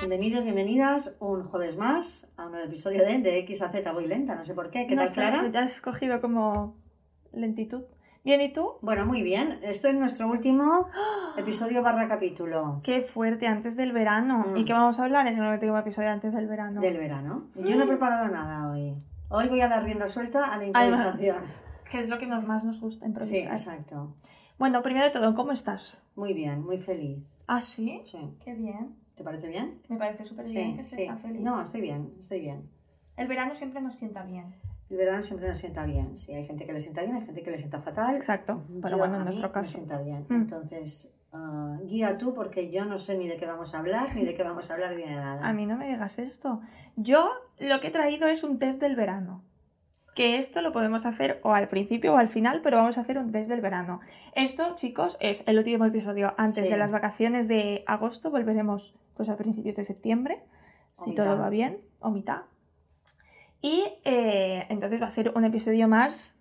Bienvenidos, bienvenidas un jueves más a un nuevo episodio de, de X a Z voy lenta, no sé por qué. ¿Qué no tal, sé, Clara? Ya has cogido como lentitud. Bien, ¿y tú? Bueno, muy bien. Esto es nuestro último episodio barra capítulo Qué fuerte, antes del verano. Mm. ¿Y qué vamos a hablar en el último episodio antes del verano? del verano. Yo no he preparado nada hoy. Hoy voy a dar rienda suelta a la improvisación. Que es lo que nos, más nos gusta Sí, improvisar. exacto. bueno, primero de todo, ¿cómo estás? Muy bien, muy feliz. ¿Ah, sí? Sí. Qué bien. ¿Te parece bien? Me parece súper bien que se está feliz. No, estoy bien, estoy bien. El verano siempre nos sienta bien. El verano siempre nos sienta bien. Sí, hay gente que le sienta bien, hay gente que le sienta fatal. Exacto. Pero Yo, bueno, a en mí nuestro Me caso. sienta bien. Mm. Entonces, ah, guía tú porque yo no sé ni de qué vamos a hablar, ni de qué vamos a hablar, ni de nada. A mí no me digas esto. Yo lo que he traído es un test del verano. Que esto lo podemos hacer o al principio o al final, pero vamos a hacer un test del verano. Esto, chicos, es el último episodio antes Sí. de las vacaciones de agosto. Volveremos pues a principios de septiembre, O si mitad. todo va bien, o mitad. Y eh, entonces va a ser un episodio más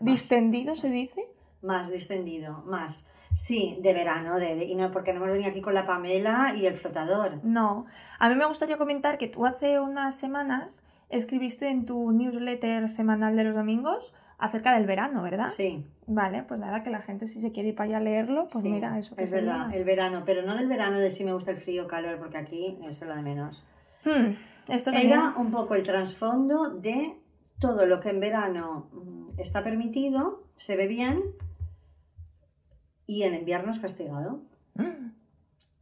distendido, se dice. Más distendido, más. Sí, de verano, de, de- y no porque no hemos venido aquí con la Pamela y el flotador. No, a mí me gustaría comentar que tú hace unas semanas escribiste en tu newsletter semanal de los domingos acerca del verano, ¿verdad? Sí, Vale, pues nada, que la gente si se quiere ir para allá a leerlo, pues sí, mira, eso que es sería. verdad, el verano, pero no del verano de si me gusta el frío o calor, porque aquí eso es lo de menos. Hmm, esto también... Era un poco el trasfondo de todo lo que en verano mm, está permitido, se ve bien, y en invierno es castigado. Mm,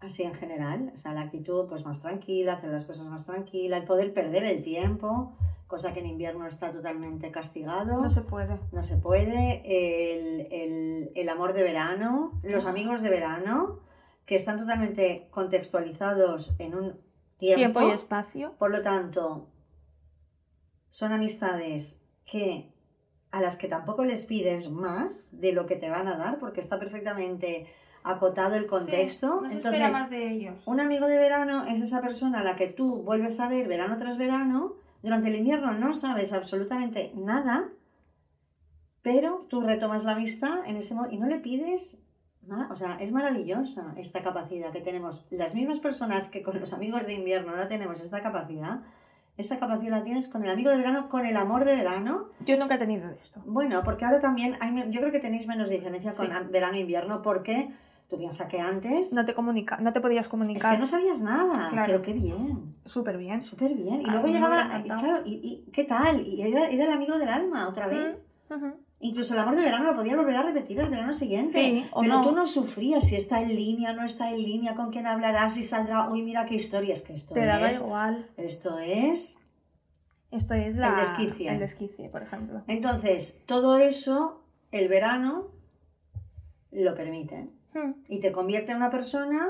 Así en general, o sea, la actitud pues más tranquila, hacer las cosas más tranquila, el poder perder el tiempo, cosa que en invierno está totalmente castigado. no se puede. No se puede. El, el- el amor de verano, los amigos de verano, que están totalmente contextualizados en un tiempo. Tiempo y espacio. Por lo tanto, son amistades que a las que tampoco les pides más de lo que te van a dar, porque está perfectamente acotado el contexto. no se Entonces, espera más de ellos. un amigo de verano es esa persona a la que tú vuelves a ver verano tras verano. Durante el invierno no sabes absolutamente nada, pero tú retomas la amistad en ese mo- y no le pides. O sea, es maravillosa esta capacidad que tenemos. Las mismas personas que con los amigos de invierno no tenemos esta capacidad, esa capacidad la tienes con el amigo de verano, con el amor de verano. Yo nunca he tenido esto. Bueno, porque ahora también hay, yo creo que tenéis menos diferencia Sí. con verano e invierno porque tú piensas que antes No te comunica, no te podías es comunicar que no sabías nada, Claro. pero qué bien, súper bien. súper bien. Y A luego llegaba, claro, y, y ¿qué tal? Y era, era el amigo del alma otra vez. Mm. Incluso el amor de verano lo podías volver a repetir el verano siguiente. Sí, pero no. tú no sufrías si está en línea, no está en línea, con quién hablarás, si saldrá, uy, mira qué historia, es que esto Te daba es. igual. Esto es. Esto es la... desquicie. El desquicie, por ejemplo. Entonces, todo eso, el verano lo permite. Hmm. y te convierte en una persona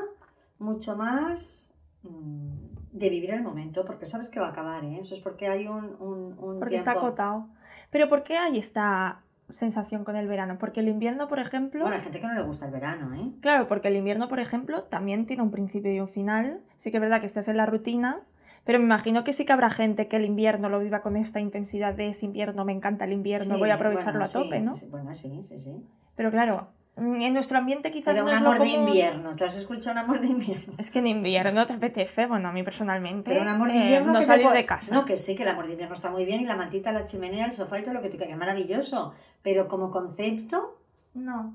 mucho más mm, de vivir el momento, porque sabes que va a acabar, ¿eh? Eso es porque hay un, un, un Porque está acotado. Pero ¿por qué hay esta sensación con el verano? Porque el invierno, por ejemplo... Bueno, hay gente que no le gusta el verano, ¿eh? Claro, porque el invierno, por ejemplo, también tiene un principio y un final. Sí que es verdad que estás en la rutina, pero me imagino que sí que habrá gente que el invierno lo viva con esta intensidad de es invierno, me encanta el invierno, Sí, voy a aprovecharlo bueno, a tope, sí, ¿no? sí, Bueno, sí, sí, sí. Pero claro, en nuestro ambiente quizás Pero no un amor de común. invierno, ¿tú has escuchado un amor de invierno? Es que en invierno te apetece, bueno, a mí personalmente. Pero un amor de eh, invierno no que te de casa. No, que sí, que el amor de invierno está muy bien y la mantita, la chimenea, el sofá y todo lo que tú quieras, maravilloso. Pero como concepto, No.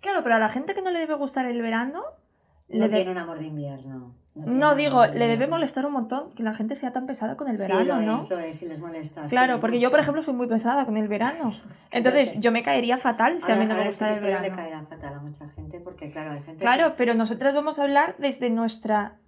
Claro, pero a la gente que no le debe gustar el verano, no le de- tiene un amor de invierno. No digo, le debe molestar un montón que la gente sea tan pesada con el Sí, verano, lo ¿no? es, lo es, y les molesta. Claro, sí, porque yo, mucho. por ejemplo, soy muy pesada con el verano. Entonces, yo me caería fatal si a mí no me gusta el verano. le caerá fatal a mucha gente porque, claro, hay gente. Claro, pero nosotras vamos a hablar desde nuestra,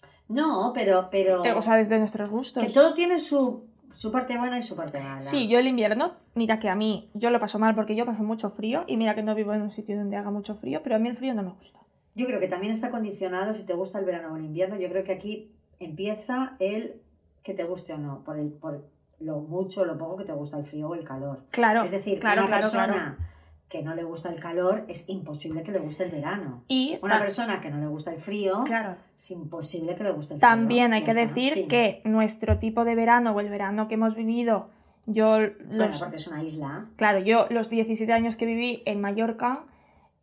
que- No, pero. pero eh, o sea, desde nuestros gustos. que todo tiene su, su parte buena y su parte mala. Sí, yo el invierno, mira que a mí, yo lo paso mal porque yo paso mucho frío y mira que no vivo en un sitio donde haga mucho frío, pero a mí el frío no me gusta. Yo creo que también está condicionado si te gusta el verano o el invierno. Yo creo que aquí empieza el que te guste o no, por, el, por lo mucho o lo poco que te gusta el frío o el calor. Claro, es decir, claro, una claro, persona claro. que no le gusta el calor es imposible que le guste el verano. Y Una persona que no le gusta el frío es imposible que le guste el frío. también hay que está, decir que nuestro tipo de verano o el verano que hemos vivido, yo Bueno, los, porque es una isla. claro, yo los 17 años que viví en Mallorca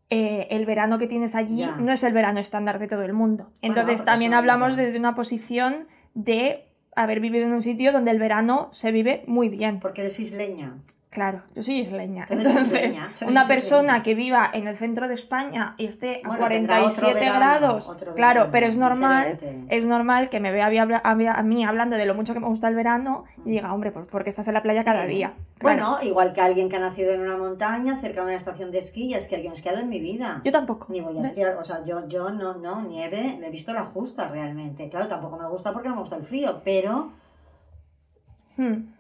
eh, el verano que tienes allí no es el verano estándar de todo el mundo. Entonces también hablamos desde una posición de haber vivido en un sitio donde el verano se vive muy bien. Porque eres isleña. Claro, yo soy isleña. Entonces, isleña, una isleña. persona que viva en el centro de España y esté a Bueno, tendrá otro 47 verano, grados, claro, pero es normal, diferente. es normal que me vea a mí hablando de lo mucho que me gusta el verano y diga, hombre, pues porque estás en la playa Sí. cada día. Claro. Bueno, igual que alguien que ha nacido en una montaña, cerca de una estación de esquí, es que no he esquiado en mi vida. yo tampoco. Ni voy a esquiar, o sea, yo, yo no, no, nieve, le he visto la justa realmente. Claro, tampoco me gusta porque no me gusta el frío, pero Hmm.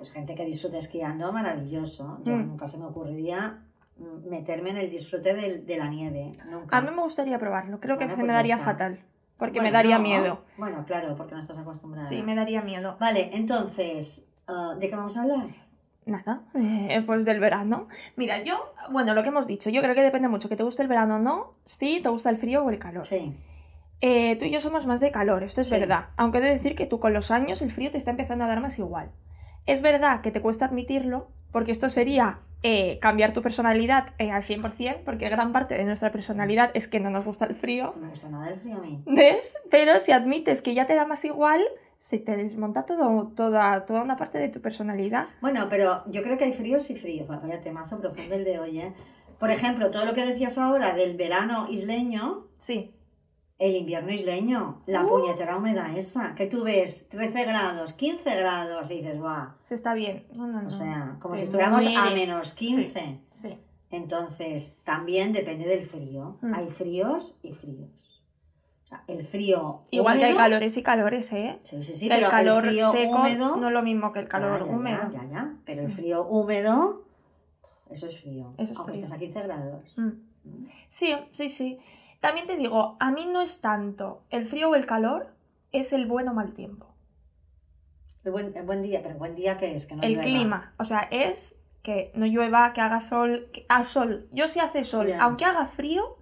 Pues gente que disfrute esquiando, maravilloso. Yo Mm. nunca se me ocurriría mm, meterme en el disfrute del- de, la nieve. Nunca. A mí me gustaría probarlo, creo que se pues me daría fatal, porque Bueno, me daría no. miedo. Bueno, claro, porque no estás acostumbrada. Sí, me daría miedo. Vale, entonces, ah, ¿de qué vamos a hablar? Nada, eh, pues del verano. Mira, yo, bueno, lo que hemos dicho, yo creo que depende mucho que te guste el verano o no, si te gusta el frío o el calor. Sí. Eh, tú y yo somos más de calor, esto es Sí. verdad. Aunque he de decir que tú con los años el frío te está empezando a dar más igual. Es verdad que te cuesta admitirlo, porque esto sería eh, cambiar tu personalidad eh, al 100%, porque gran parte de nuestra personalidad es que no nos gusta el frío. No me gusta nada el frío a mí. ¿Ves? Pero si admites que ya te da más igual, se te desmonta todo, toda, toda una parte de tu personalidad. Bueno, pero yo creo que hay fríos y fríos. Vaya temazo profundo el de hoy, ¿eh? Por ejemplo, todo lo que decías ahora del verano isleño, Sí. El invierno isleño, la Uh. puñetera humedad esa, que tú ves 13 grados, 15 grados y dices, guau. Se está bien. No, no, no. O sea, como si estuviéramos a menos 15. Sí. Entonces, también depende del frío. Mm. Hay fríos y fríos. O sea, el frío. Igual que hay calores y calores, ¿eh? Sí, sí, sí, que pero el calor frío seco húmedo. no es lo mismo que el calor Ya, ya, húmedo. Ya, ya, Pero el frío húmedo, eso es frío. Eso es aunque frío. estés a 15 grados. Mm. Sí, sí, sí. También te digo, a mí no es tanto el frío o el calor, es el buen o mal tiempo. El buen, el buen día, pero buen día que es, que no el llueva. clima, o sea, es que no llueva, que haga sol, que, a sol. Yo si hace sol, aunque haga frío,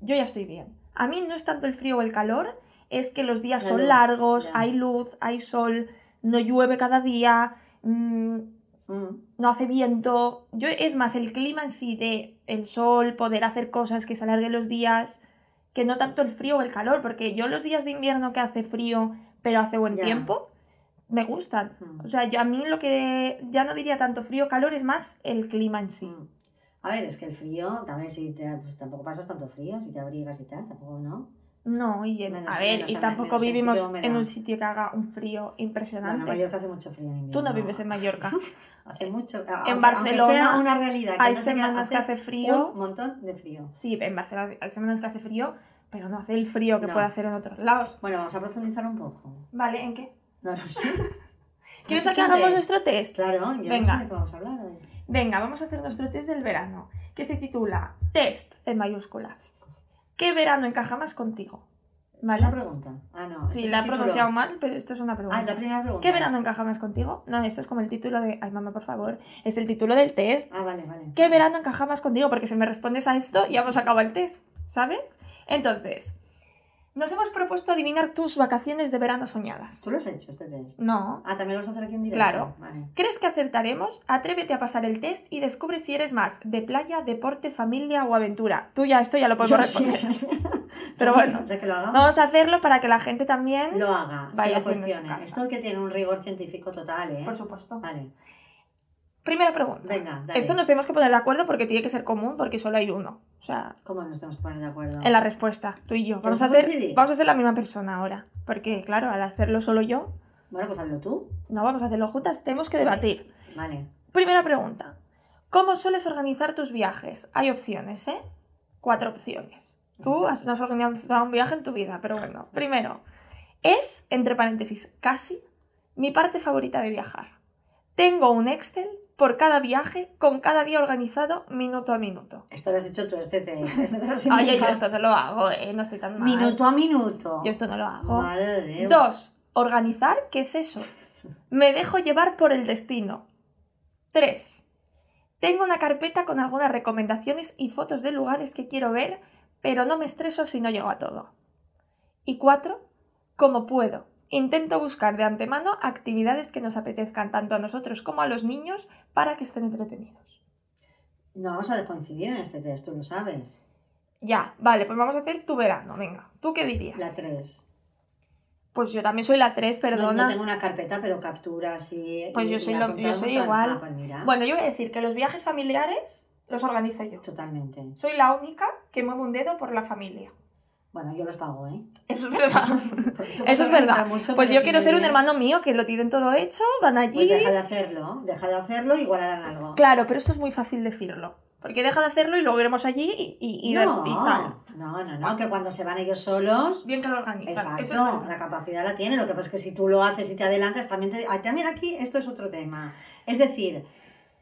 yo ya estoy bien. A mí no es tanto el frío o el calor, es que los días La son luz, largos, hay luz, hay sol, no llueve cada día, mm, Mm. no hace viento. Yo es más el clima en sí de el sol, poder hacer cosas que se alarguen los días, que no tanto el frío o el calor, porque yo los días de invierno que hace frío, pero hace buen tiempo, me gustan. Mm. O sea, yo a mí lo que ya no diría tanto frío o calor es más el clima en sí. Mm. A ver, es que el frío, también si te, pues, tampoco pasas tanto frío, si te abrigas y tal, tampoco, ¿no? No, y en- Menos- a ver, menos y tampoco menos vivimos en un sitio que haga un frío Bueno, impresionante. en Mallorca hace mucho frío en invierno. Tú no vives en Mallorca. Hace mucho. En aunque- Barcelona aunque sea una realidad. que hay no semanas que hace frío. Un montón de frío. Sí, en Barcelona hay semanas que hace frío, pero no hace el frío que No. puede hacer en otros lados. Bueno, vamos a profundizar un poco. Vale, ¿en qué? No lo sé. ¿Quieres ¿Hemos que hagamos test? nuestro test? Claro, yo Venga. no sé qué vamos a hablar hoy. Venga, vamos a hacer nuestro test del verano, que se titula Test en mayúsculas. ¿Qué verano encaja más contigo? ¿Es una pregunta? Ah, no. Sí, la he pronunciado mal, pero esto es una pregunta. Ah, la primera pregunta. ¿Qué verano encaja más contigo? No, eso es como el título de... Ay, mamá, por favor. Es el título del test. Ah, vale, vale. ¿Qué verano encaja más contigo? Porque si me respondes a esto, ya hemos acabado el test, ¿sabes? Entonces, nos hemos propuesto adivinar tus vacaciones de verano soñadas. ¿Tú lo has hecho este test? No. Ah, también lo vas a hacer aquí en directo. Claro. Vale. ¿Crees que acertaremos? Atrévete a pasar el test y descubre si eres más de playa, deporte, familia o aventura. Tú ya esto ya lo podemos Yo responder. sí. Pero bueno. De que lo. Vamos a hacerlo para que la gente también... Lo haga, Vaya lo cuestione. casa. Esto que tiene un rigor científico total, ¿eh? Por supuesto. Vale. Primera pregunta. Venga, dale. Esto nos tenemos que poner de acuerdo porque tiene que ser común porque solo hay uno. O sea, ¿Cómo nos tenemos que poner de acuerdo? en la respuesta, tú y yo. Vamos ¿Vamos a ser, vamos a ser la misma persona ahora. Porque, claro, al hacerlo solo yo, Bueno, pues hazlo tú. no vamos a hacerlo juntas, tenemos que debatir. Vale. Primera pregunta. ¿Cómo sueles organizar tus viajes? Hay opciones, ¿eh? Cuatro opciones. Tú has, no has organizado un viaje en tu vida, pero bueno. Primero, es, entre paréntesis, casi mi parte favorita de viajar. Tengo un Excel por cada viaje, con cada día organizado minuto a minuto. Esto lo has hecho tú, este test. Este te lo has Oye, yo esto no lo hago, ¿eh? No estoy tan mal. Minuto a minuto. Yo esto no lo hago. Madre de Dios. Dos, organizar, ¿qué es eso? Me dejo llevar por el destino. Tres, tengo una carpeta con algunas recomendaciones y fotos de lugares que quiero ver, pero no me estreso si no llego a todo. Y cuatro, como puedo. Intento buscar de antemano actividades que nos apetezcan tanto a nosotros como a los niños para que estén entretenidos. No vamos a coincidir en este test, tú lo sabes. Ya, vale, pues vamos a hacer tu verano, venga. ¿Tú qué dirías? La 3. Pues yo también soy la 3, No, perdona. no tengo una carpeta, pero capturas y. Pues y- yo soy, lo- yo soy igual. Ah, pues. Bueno, yo voy a decir que los viajes familiares los organizo yo. Totalmente. Soy la única que mueve un dedo por la familia. Bueno, yo los pago, ¿eh? Eso es verdad. Eso es verdad. mucho, Pues yo quiero ser un hermano mío que lo tienen todo hecho, van allí. Pues deja de hacerlo, deja de hacerlo, igual harán algo. Claro, pero esto es muy fácil decirlo. Porque deja de hacerlo y luego iremos allí y, y, y no, y tal. no, no, no, que cuando se van ellos solos, Bien que lo organizan. exacto, Eso es la capacidad la tiene. Lo que pasa es que si tú lo haces y te adelantas, también, te- también aquí esto es otro tema. Es decir,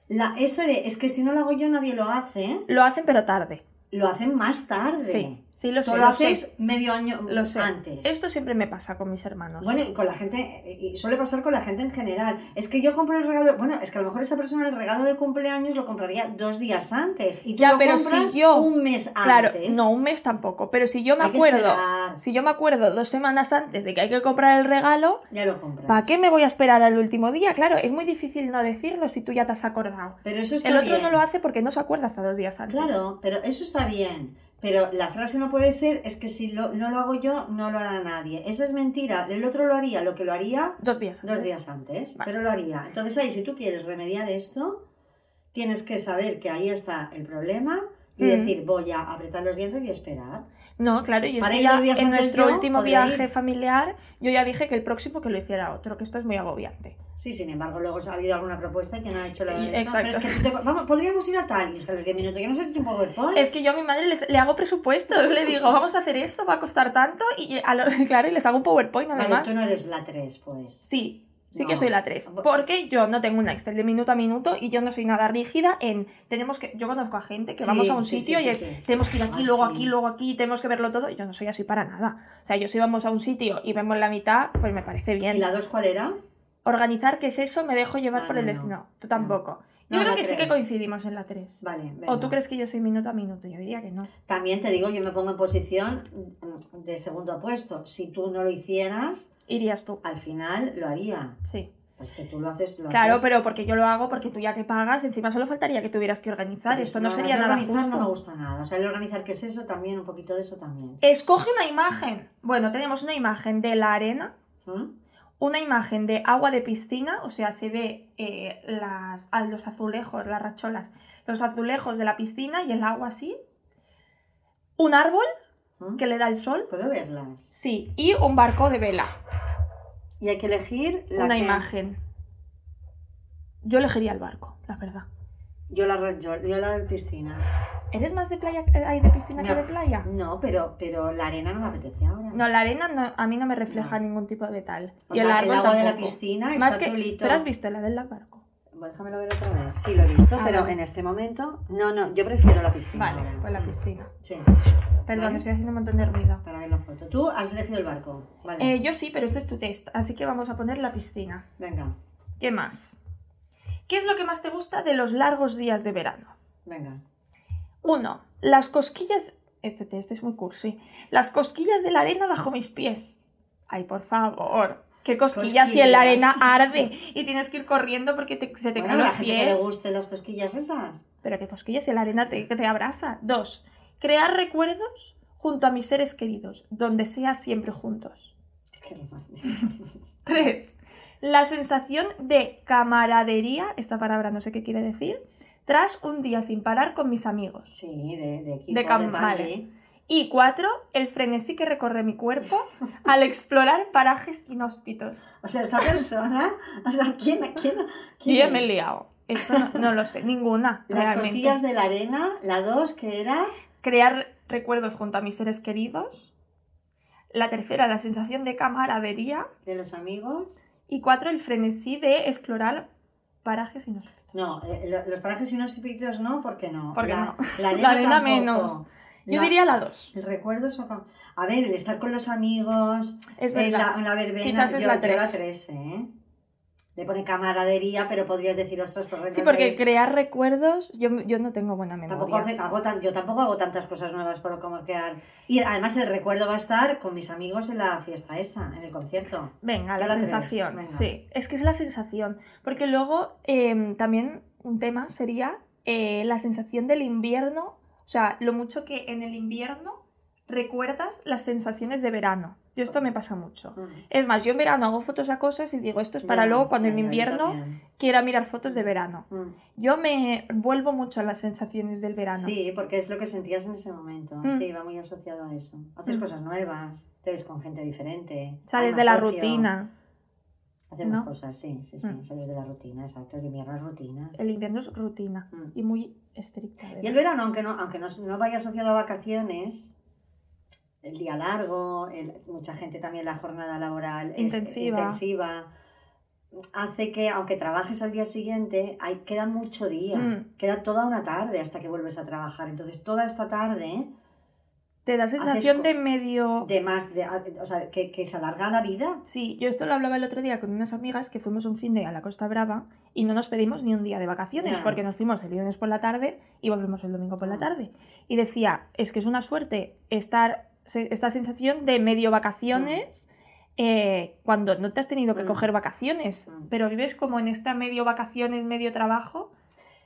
la, ese de, es que si no lo hago yo, nadie lo hace, Lo hacen pero tarde. Lo hacen más tarde. Sí, sí lo Tú sé. lo lo sé. haces medio año Lo sé. antes. Esto siempre me pasa con mis hermanos. Bueno, y con la gente, y suele pasar con la gente en general. Es que yo compro el regalo, bueno, es que a lo mejor esa persona el regalo de cumpleaños lo compraría dos días antes y tú Ya, lo pero compras si yo- un mes Claro, antes. no, un mes tampoco. Pero si yo me Hay acuerdo, si yo me acuerdo dos semanas antes de que hay que comprar el regalo, Ya lo compras. ¿para qué me voy a esperar al último día? Claro, es muy difícil no decirlo si tú ya te has acordado. Pero eso está El otro bien. no lo hace porque no se acuerda hasta dos días antes. Claro, pero eso está bien. Pero la frase no puede ser, es que si lo- no lo hago yo, no lo hará nadie. Eso es mentira. El otro lo haría, lo que lo haría Dos días antes. dos días antes, Vale. pero lo haría. Entonces ahí, si tú quieres remediar esto, tienes que saber que ahí está el problema y Mm. decir, voy a apretar los dientes y esperar. No, claro, y es que ya en nuestro yo último viaje ir. familiar, yo ya dije que el próximo que lo hiciera otro, que esto es muy agobiante. Sí, sin embargo, luego ha habido alguna propuesta que no ha hecho la de Exacto. Pero es que tú te- vamos, podríamos ir a tal y es que los 10 minutos nos has hecho un PowerPoint. Es que yo a mi madre les- le hago presupuestos, le digo, vamos a hacer esto, va a costar tanto, y a lo- claro, y les hago un PowerPoint Vale, además. tú no eres la 3, pues. Sí, sí No. que soy la 3. Porque yo no tengo una Excel de minuto a minuto y yo no soy nada rígida en. Tenemos que. Yo conozco a gente que Sí, vamos a un sí, sitio sí, y tenemos que ir aquí, Ah, luego aquí, luego aquí, tenemos que verlo todo. Y yo no soy así para nada. O sea, yo si vamos a un sitio y vemos la mitad, pues me parece ¿Y bien. la 2 cuál era? Organizar, ¿qué es eso? Me dejo llevar No, por no, el no. destino. Tú tampoco. Yo creo que sí que coincidimos en la 3. Vale. ¿O tú crees que yo soy minuto a minuto? Yo diría que no. También te digo, yo me pongo en posición mm, de segundo puesto. Si tú no lo hicieras, Irías tú. al final lo haría. Sí. Pues que tú lo haces, lo Claro, haces. pero porque yo lo hago, porque tú ya que pagas, encima solo faltaría que tuvieras que organizar. Pero si no sería nada organizar justo. no me gusta nada. O sea, el organizar, ¿qué es eso? También, un poquito de eso también. Escoge una imagen. Bueno, tenemos una imagen de la arena, ¿Mm? una imagen de agua de piscina, o sea, se ve eh, las, los azulejos, las racholas, los azulejos de la piscina y el agua así. Un árbol. Que le da el sol, Puedo verlas. sí, y un barco de vela, Y hay que elegir la una que- imagen. Yo elegiría el barco, la verdad. Yo la, yo, yo la piscina. ¿Eres más de playa eh, de piscina que de playa? No, pero, pero la arena no me apetece ahora. No, la arena no- a mí no me refleja No. ningún tipo de tal. O y sea, el, árbol agua de la piscina Más está que, azulito. ¿Pero has visto la del barco? Déjamelo ver otra vez. Sí, lo he visto, Ah, pero en este momento. No, no, yo prefiero la piscina. Vale, pues la piscina. Sí, Perdón, Vale. estoy haciendo un montón de ruido. para ver la foto. Tú has elegido el barco. Vale. Eh, yo sí, pero este es tu test, así que vamos a poner la piscina. Venga, ¿Qué más? ¿Qué es lo que más te gusta de los largos días de verano? venga. Uno, las cosquillas... Este test es muy cursi. Las cosquillas de la arena bajo mis pies. Ay, por favor. ¿Qué cosquillas si en la Cosquillas. arena arde y tienes que ir corriendo porque te- se te Bueno, caen los gente que le pies? gusten las cosquillas esas. Pero qué cosquillas si la arena te, te abrasa. Dos, crear recuerdos junto a mis seres queridos, donde sea siempre juntos. Qué. 3. La sensación de camaradería, esta palabra no sé qué quiere decir, tras un día sin parar con mis amigos. Sí, de, de equipo. De vale. Y 4. El frenesí que recorre mi cuerpo al explorar parajes inhóspitos. O sea, esta persona. O sea, ¿quién, quién, Yo quién ya me he liado. Esto no, no lo sé, ninguna. Las realmente. cosquillas de la arena, la dos que era. Crear recuerdos junto a mis seres queridos. La tercera, la sensación de camaradería. de los amigos. Y cuatro, el frenesí de explorar parajes inhóspitos. No, eh, lo- los parajes inhóspitos no, porque no. ¿Por qué la, no? La arena, La arena menos. Yo La- diría la dos. El recuerdo es A ver, el estar con los amigos, Es en verdad. la, en la verbena, Quizás es yo, la yo tres. la 3, ¿eh? Le pone camaradería, pero podrías decir, ostras, por Sí, realmente porque crear recuerdos, yo, yo no tengo buena Tampoco memoria. hace- hago tan- yo tampoco hago tantas cosas nuevas por como crear. Y además el recuerdo va a estar con mis amigos en la fiesta esa, en el concierto. Venga, la la tres, sensación. venga. Sí, es que es la sensación. Porque luego em, también un tema sería eh, la sensación del invierno O sea, lo mucho que en el invierno recuerdas las sensaciones de verano. Yo esto me pasa mucho. Mm. Es más, yo en verano hago fotos a cosas y digo, esto es para luego cuando en invierno quiera mirar fotos de verano. Mm. Yo me vuelvo mucho a las sensaciones del verano. Sí, porque es lo que sentías en ese momento. Mm. Sí, va muy asociado a eso. Haces cosas nuevas, te ves con gente diferente. Sales de la ocio, rutina. Haces más ¿no? cosas, sí, sí, sí. Mm. Sales de la rutina, exacto. El invierno es rutina. El invierno es rutina Mm. y muy estricta. Y el verano, aunque no, aunque no, no vaya asociado a vacaciones, el día largo, el- mucha gente también la jornada laboral es Intensiva. intensiva, hace que, aunque trabajes al día siguiente, hay, queda mucho día, Mm. queda toda una tarde hasta que vuelves a trabajar. Entonces, toda esta tarde, Te da sensación de medio... de más, de, o sea, que, que se alarga la vida. Sí, yo esto lo hablaba el otro día con unas amigas que fuimos un fin de a la Costa Brava y no nos pedimos ni un día de vacaciones porque nos fuimos el viernes por la tarde y volvemos el domingo por la Ah. tarde. Y decía, es que es una suerte estar esta sensación de medio vacaciones eh, cuando no te has tenido que Mm. coger vacaciones, Mm. pero vives como en esta medio vacaciones, medio trabajo.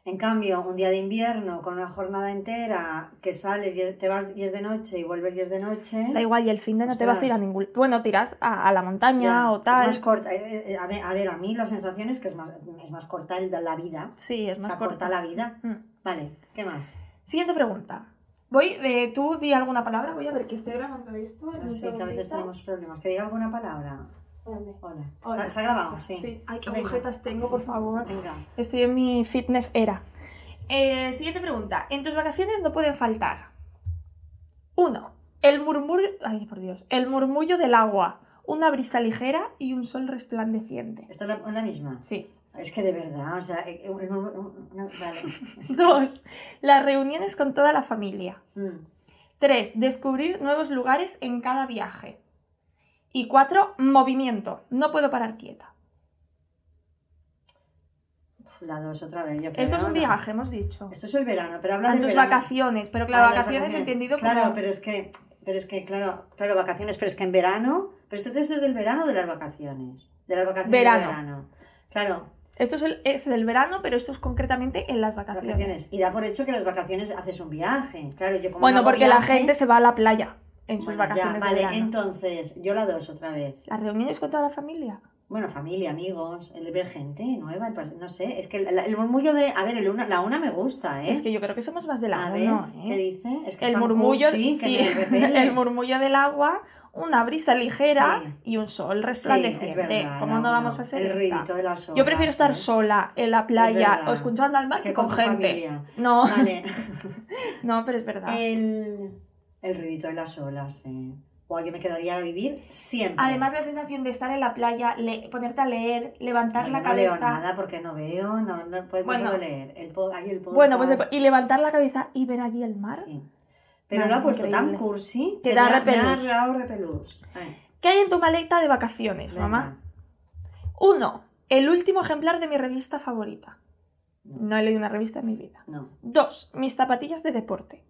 En cambio, un día de invierno con una jornada entera, que sales y te vas y es de noche y vuelves y es de noche. Da igual, y el fin de no te vas a ir a ningún... Bueno, tiras a, a la montaña Ya, o tal. Es más corta. eh, eh, A ver, a ver, a mí la sensación es que es más, es más corta la vida. Sí, es O más sea, corta. corta la vida. Mm. Vale, ¿qué más? Siguiente pregunta. Voy, eh, tú di alguna palabra, voy a ver que estoy grabando esto. un Sí, que a veces tenemos problemas. Que diga alguna palabra. Hola. ¿Se, Hola. ha- se ha grabado? Sí. Sí. Ay, qué agujetas tengo, por favor. Venga. Estoy en mi fitness era. Eh, siguiente pregunta. En tus vacaciones no pueden faltar. Uno, el murmullo. Ay, por Dios. El murmullo del agua, una brisa ligera y un sol resplandeciente. ¿Esta es la, misma? Sí. Es que de verdad, o sea, eh, vale. Dos, las reuniones con toda la familia. Mm. Tres, descubrir nuevos lugares en cada viaje. Y cuatro, movimiento. No puedo parar quieta. La dos otra vez. Yo creo, Esto es un viaje, hemos dicho. Esto es el verano, pero habla En del tus verano. vacaciones, pero claro, las vacaciones, entendido Claro, como... pero es que, pero es que, claro, claro, vacaciones, pero es que en verano, pero este test es del verano o de las vacaciones. De las vacaciones Verano. de verano. Claro, Esto es, el- es del verano, pero esto es concretamente en las vacaciones. vacaciones. Y da por hecho que las vacaciones haces un viaje. Claro, yo como Bueno, porque la gente se va a la playa en sus Bueno, ya, vacaciones de vale, verano. entonces, yo la dos otra vez. Las reuniones con toda la familia. Bueno, familia, amigos, el ver gente nueva, el no sé, es que el, el murmullo de, a ver, el una, la una me gusta, ¿eh? Es que yo creo que somos más de la a ver, uno, ¿eh? ¿qué dice? Es que el murmullo, sí, repele. el murmullo del agua, una brisa ligera Sí. y un sol Sí, resplandeciente. es verdad, ¿Cómo no vamos a hacer El esta? de las Yo prefiero estar ¿eh? sola en la playa o escuchando al mar que, con gente. familia. No, Vale. no, pero es verdad. El, el ruidito de las olas, eh. Guau, yo me quedaría a vivir siempre. Además la sensación de estar en la playa, le- ponerte a leer, levantar la no cabeza. leo nada porque no veo, no, no, puedo, no Bueno. puedo leer. El, ahí el Bueno, pues y levantar la cabeza y ver allí el mar. sí. Pero Vale, lo ha puesto tan cursi Te que da ha- me ha repelús. repelús. ¿Qué hay en tu maleta de vacaciones, venga. mamá? Uno, el último ejemplar de mi revista favorita. No he leído una revista en mi vida. No, Dos, mis zapatillas de deporte.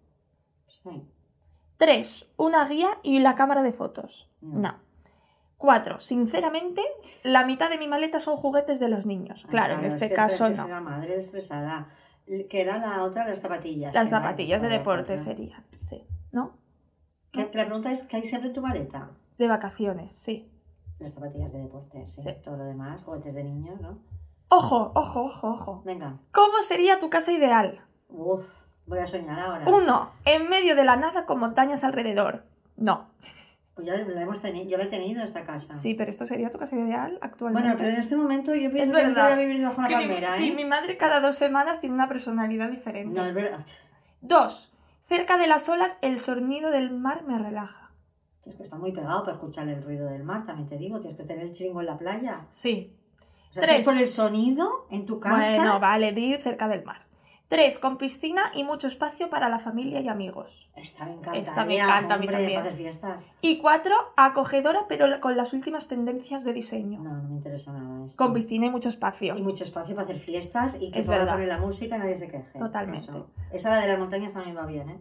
sí. Tres, una guía y la cámara de fotos. No. No. Cuatro, sinceramente, la mitad de mi maleta son juguetes de los niños. Ay, Claro, en es este que caso es no. la madre estresada. Que era la otra, las zapatillas. Las zapatillas de deporte serían, sí. ¿No? Que La pregunta es, ¿qué hay siempre en tu maleta? De vacaciones, sí. Las zapatillas de deporte, sí. Sí. Todo lo demás, juguetes de niños, ¿no? Ojo, ojo, ojo, ojo. Venga. ¿Cómo sería tu casa ideal? Uf, voy a soñar ahora. Uno, en medio de la nada con montañas alrededor. No. Pues ya la hemos tenido, yo la he tenido esta casa. Sí, pero esto sería tu casa ideal actualmente. Bueno, pero en este momento yo pienso Es que verdad. voy a vivir Es una mi- palmera, ¿eh? sí, mi madre cada dos semanas tiene una personalidad diferente. No, es verdad. Dos, cerca de las olas el sonido del mar me relaja. Tienes que estar muy pegado para escuchar el ruido del mar, también te digo. Tienes que tener el chingo en la playa. Sí. O sea, si Tres. es por el sonido en tu casa. Bueno, vale, di cerca del mar. Tres, con piscina y mucho espacio para la familia y amigos. Esta me encanta. Esta me Ea, encanta a mí también. Para hacer fiestas. Y cuatro, acogedora pero con las últimas tendencias de diseño. No, no me interesa nada esto. Con piscina y mucho espacio. Y mucho espacio para hacer fiestas y que Es pueda verdad. poner la música y nadie se queje. Totalmente. Eso. Esa la de las montañas también va bien, ¿eh?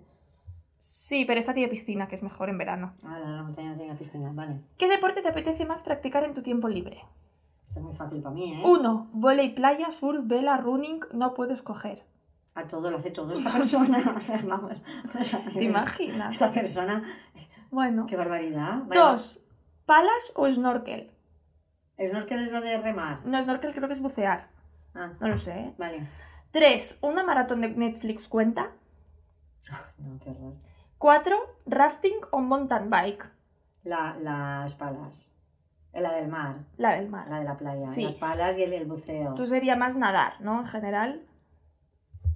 Sí, pero esta tiene piscina, que es mejor en verano. Ah, la de las montañas tiene piscina, vale. ¿Qué deporte te apetece más practicar en tu tiempo libre? Esto es muy fácil para mí, ¿eh? Uno, Volei playa, surf, vela, running, no puedo escoger. A todo lo hace todo esta persona. O sea, vamos. o sea, ¿Te imaginas? Esta persona. Bueno. Qué barbaridad. Dos, palas o snorkel. El snorkel es lo de remar. No, snorkel creo que es bucear. Ah, No lo sé. ¿eh? vale. Tres, una maratón de Netflix cuenta. No, qué horror. Cuatro, rafting o mountain bike. La, las palas. Eh, La del mar. La del mar. La de la playa. Sí. Las palas y el, el buceo. Tú sería más nadar, ¿no? En general.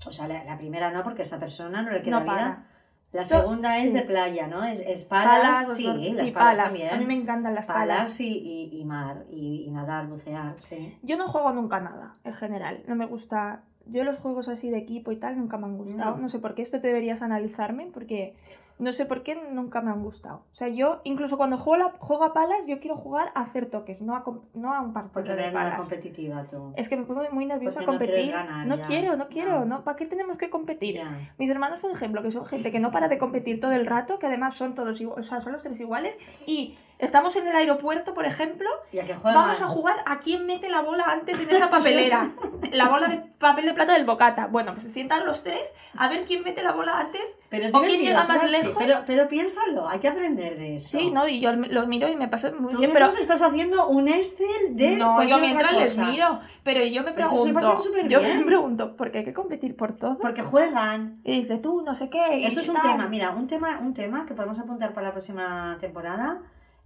O sea, la, la primera no, porque esa persona no le queda No para. vida. La So- segunda es sí. de playa, ¿no? Es, es palas, o sí, snor- las sí, palas, palas. también. A mí me encantan las palas. palas y, y- y mar, y, y nadar, bucear, sí. Yo no juego nunca nada, en general. No me gusta. Yo los juegos así de equipo y tal nunca me han gustado. No. No sé por qué. Esto deberías analizarme porque no sé por qué nunca me han gustado. O sea, yo incluso cuando juego, la- juego a palas, yo quiero jugar a hacer toques, no a, no a un partido Porque no de eres palas. competitiva tú. Es que me pongo muy nerviosa a no competir. ganar, no ya. quiero, no quiero, No. ¿no? ¿Para qué tenemos que competir? Ya. Mis hermanos, por ejemplo, que son gente que no para de competir todo el rato, que además son todos iguales, o sea, son los tres iguales, y estamos en el aeropuerto, por ejemplo, ¿Y a qué vamos a jugar a quién mete la bola antes en esa papelera. la bola de papel de plata del bocata. Bueno, pues se sientan los tres a ver quién mete la bola antes. Pero ¿O quién llega más. Sí, lejos? Pero, pero piénsalo, hay que aprender de eso. Sí, ¿no? Y yo lo miro y me paso muy Tú bien, pero... estás haciendo un Excel de No, yo mientras les miro, pero yo me Pero eso se pregunto, súper yo bien. me pregunto, ¿por qué hay que competir por todo? Porque juegan. Y dice tú, no sé qué. Esto es un tal. tema, mira, un tema, un tema que podemos apuntar para la próxima temporada,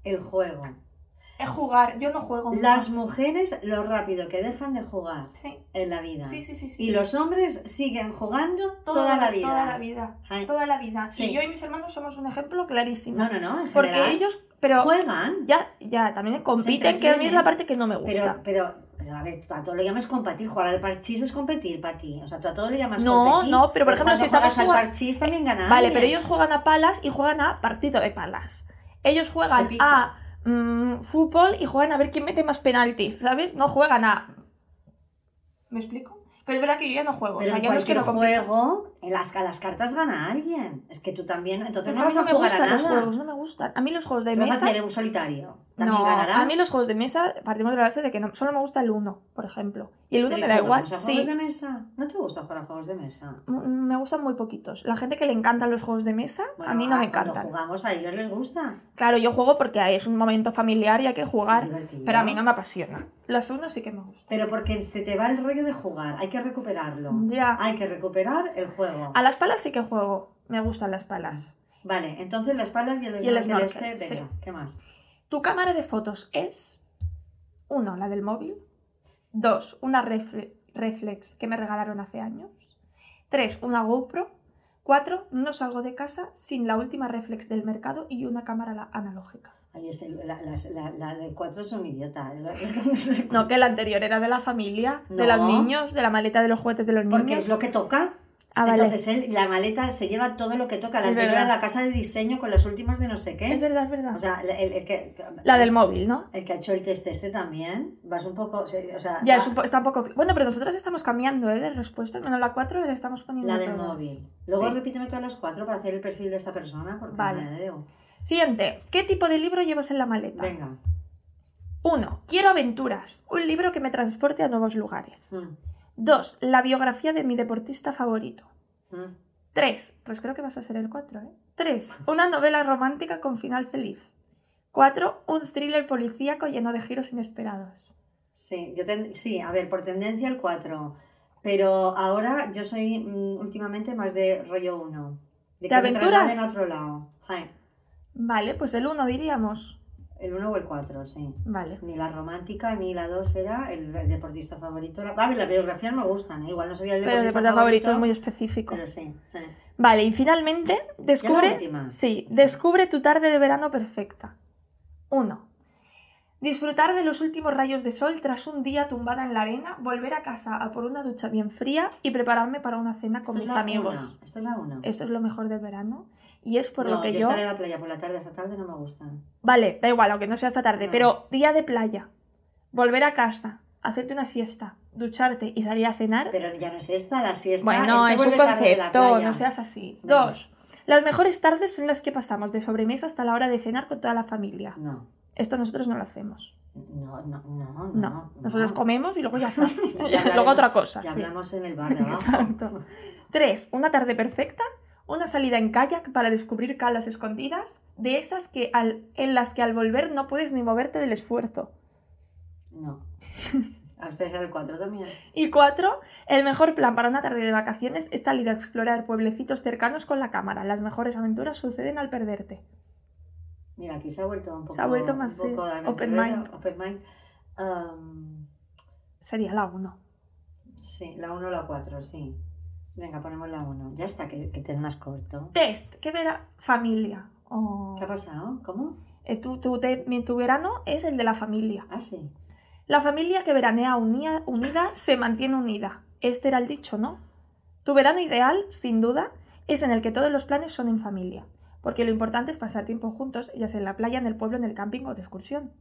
el juego. Es jugar, yo no juego. nunca. Las mujeres lo rápido que dejan de jugar Sí, en la vida. sí, sí, sí. sí. Y los hombres siguen jugando Toda, toda, la vida. Toda la vida. Ay. Toda la vida. Sí. Y yo y mis hermanos somos un ejemplo clarísimo. No, no, no, en Porque general, ellos, pero juegan. ya, ya, también compiten, que a mí es la parte que no me gusta. Pero, pero, pero, a ver, tú a todo lo llamas competir. Jugar al parchís es competir para ti. O sea, tú a todo le llamas No, competir. no, pero por ejemplo, si estamos juegas al parchís también ganas. Vale, pero ellos juegan a palas y juegan a partido de palas. Ellos juegan a mm, fútbol y juegan a ver quién mete más penaltis, ¿sabes? No juegan a... ¿Me explico? Pero es verdad que yo ya no juego. Pero o sea, ya no es que no juego, en las, a las cartas gana alguien. Es que tú también, entonces Pues no a me jugar a gustan nada. los juegos, no me gustan. A mí los juegos de Te vas a mesa... hacer un solitario. También No, ganarás. a mí los juegos de mesa partimos de la base de que no, solo me gusta el 1, por ejemplo. Y el 1 Pero, me da igual. ¿vamos a Sí, juegos de mesa? ¿No te gusta jugar a juegos de mesa? m- me gustan muy poquitos. La gente que le encantan los juegos de mesa, Bueno, a mí no me cuando encantan. jugamos a ellos les gusta. Claro, yo juego porque es un momento familiar y hay que jugar, pero a mí no me apasiona. Los unos sí que me gustan. Pero porque se te va el rollo de jugar, hay que recuperarlo. Ya. Hay que recuperar el juego. A las palas sí que juego. Me gustan las palas. Vale, entonces las palas y el Y el snorkel, este, venga, sí. ¿qué más? ¿Tu cámara de fotos es? Uno, la del móvil. Dos, una refle- reflex que me regalaron hace años. Tres, una GoPro. Cuatro, no salgo de casa sin la última reflex del mercado y una cámara analógica. Ahí está, la, la, la, la de cuatro es un idiota. No, que la anterior era de la familia, de los niños, de la maleta de los juguetes de los niños. Porque es lo que toca. Ah, vale. Entonces él, la maleta se lleva todo lo que toca. La Es anterior verdad. era la casa de diseño con las últimas de no sé Es qué. verdad, es verdad. O sea, el, el que, la del móvil, ¿no? el que ha hecho el test este también. Vas un poco. O sea, Ya, es un po- está un poco... Bueno, pero nosotras estamos cambiando, ¿eh? De respuestas. Bueno, la 4 le estamos poniendo la del todas. móvil. Luego Sí. repíteme todas las cuatro para hacer el perfil de esta persona. Porque Vale. me debo. Siguiente. ¿Qué tipo de libro llevas en la maleta? Venga. 1. Quiero aventuras. Un libro que me transporte a nuevos lugares. Mm, 2. La biografía de mi deportista favorito. mm. 3. Pues creo que vas a ser el 4, ¿eh? 3. Una novela romántica con final feliz. 4. Un thriller policíaco lleno de giros inesperados. Sí, yo ten- sí, a ver, por tendencia el 4. Pero ahora yo soy mm, últimamente más de rollo 1. ¿De me aventuras? a otro lado. Ay, Vale, pues el 1 diríamos. El 1 o el 4, sí. Vale. Ni la romántica ni la 2 era el deportista favorito. La- A ver, las biografías me gustan, ¿eh? igual no sería el Pero el deportista favorito favorito, es muy específico. pero sí. eh. Vale, y finalmente, descubre. última. Sí, descubre tu tarde de verano perfecta. 1. Disfrutar de los últimos rayos de sol tras un día tumbada en la arena, volver a casa a por una ducha bien fría y prepararme para una cena con Esto es mis la amigos. una, Esto es la 1. Esto es lo mejor del verano. Y es por no, lo que yo, yo. estar en la playa por la tarde, esta tarde no me gusta. Vale, da igual, aunque no sea esta tarde, No. pero día de playa, volver a casa, hacerte una siesta, ducharte y salir a cenar. Pero ya no es esta, la siesta. Bueno, es un concepto, no seas así. Dos. Las mejores tardes son las que pasamos de sobremesa hasta la hora de cenar con toda la familia. No. Esto nosotros no lo hacemos. No, no, no. No, nosotros no. comemos y luego ya. Ya luego otra cosa. Ya sí. hablamos en el bar. Exacto. Tres, una tarde perfecta, una salida en kayak para descubrir calas escondidas, de esas que al- en las que al volver no puedes ni moverte del esfuerzo. No. A usted era el 4 también. Y cuatro, el mejor plan para una tarde de vacaciones es salir a explorar pueblecitos cercanos con la cámara. Las mejores aventuras suceden al perderte. Mira, aquí se ha vuelto un poco. Se ha vuelto más, sí, open mind. Open mind. Um, Sería la uno. sí, la 1 o la 4, sí. Venga, ponemos la 1. Ya está, que, que te es más corto. Test, ¿qué verá? Familia. ¿Qué ha pasado? ¿Cómo? Eh, tu, tu te- tu verano es el de la familia. Ah, sí. La familia que veranea unida, unida se mantiene unida. Este era el dicho, ¿no? Tu verano ideal, sin duda, es en el que todos los planes son en familia, porque lo importante es pasar tiempo juntos, ya sea en la playa, en el pueblo, en el camping o de excursión.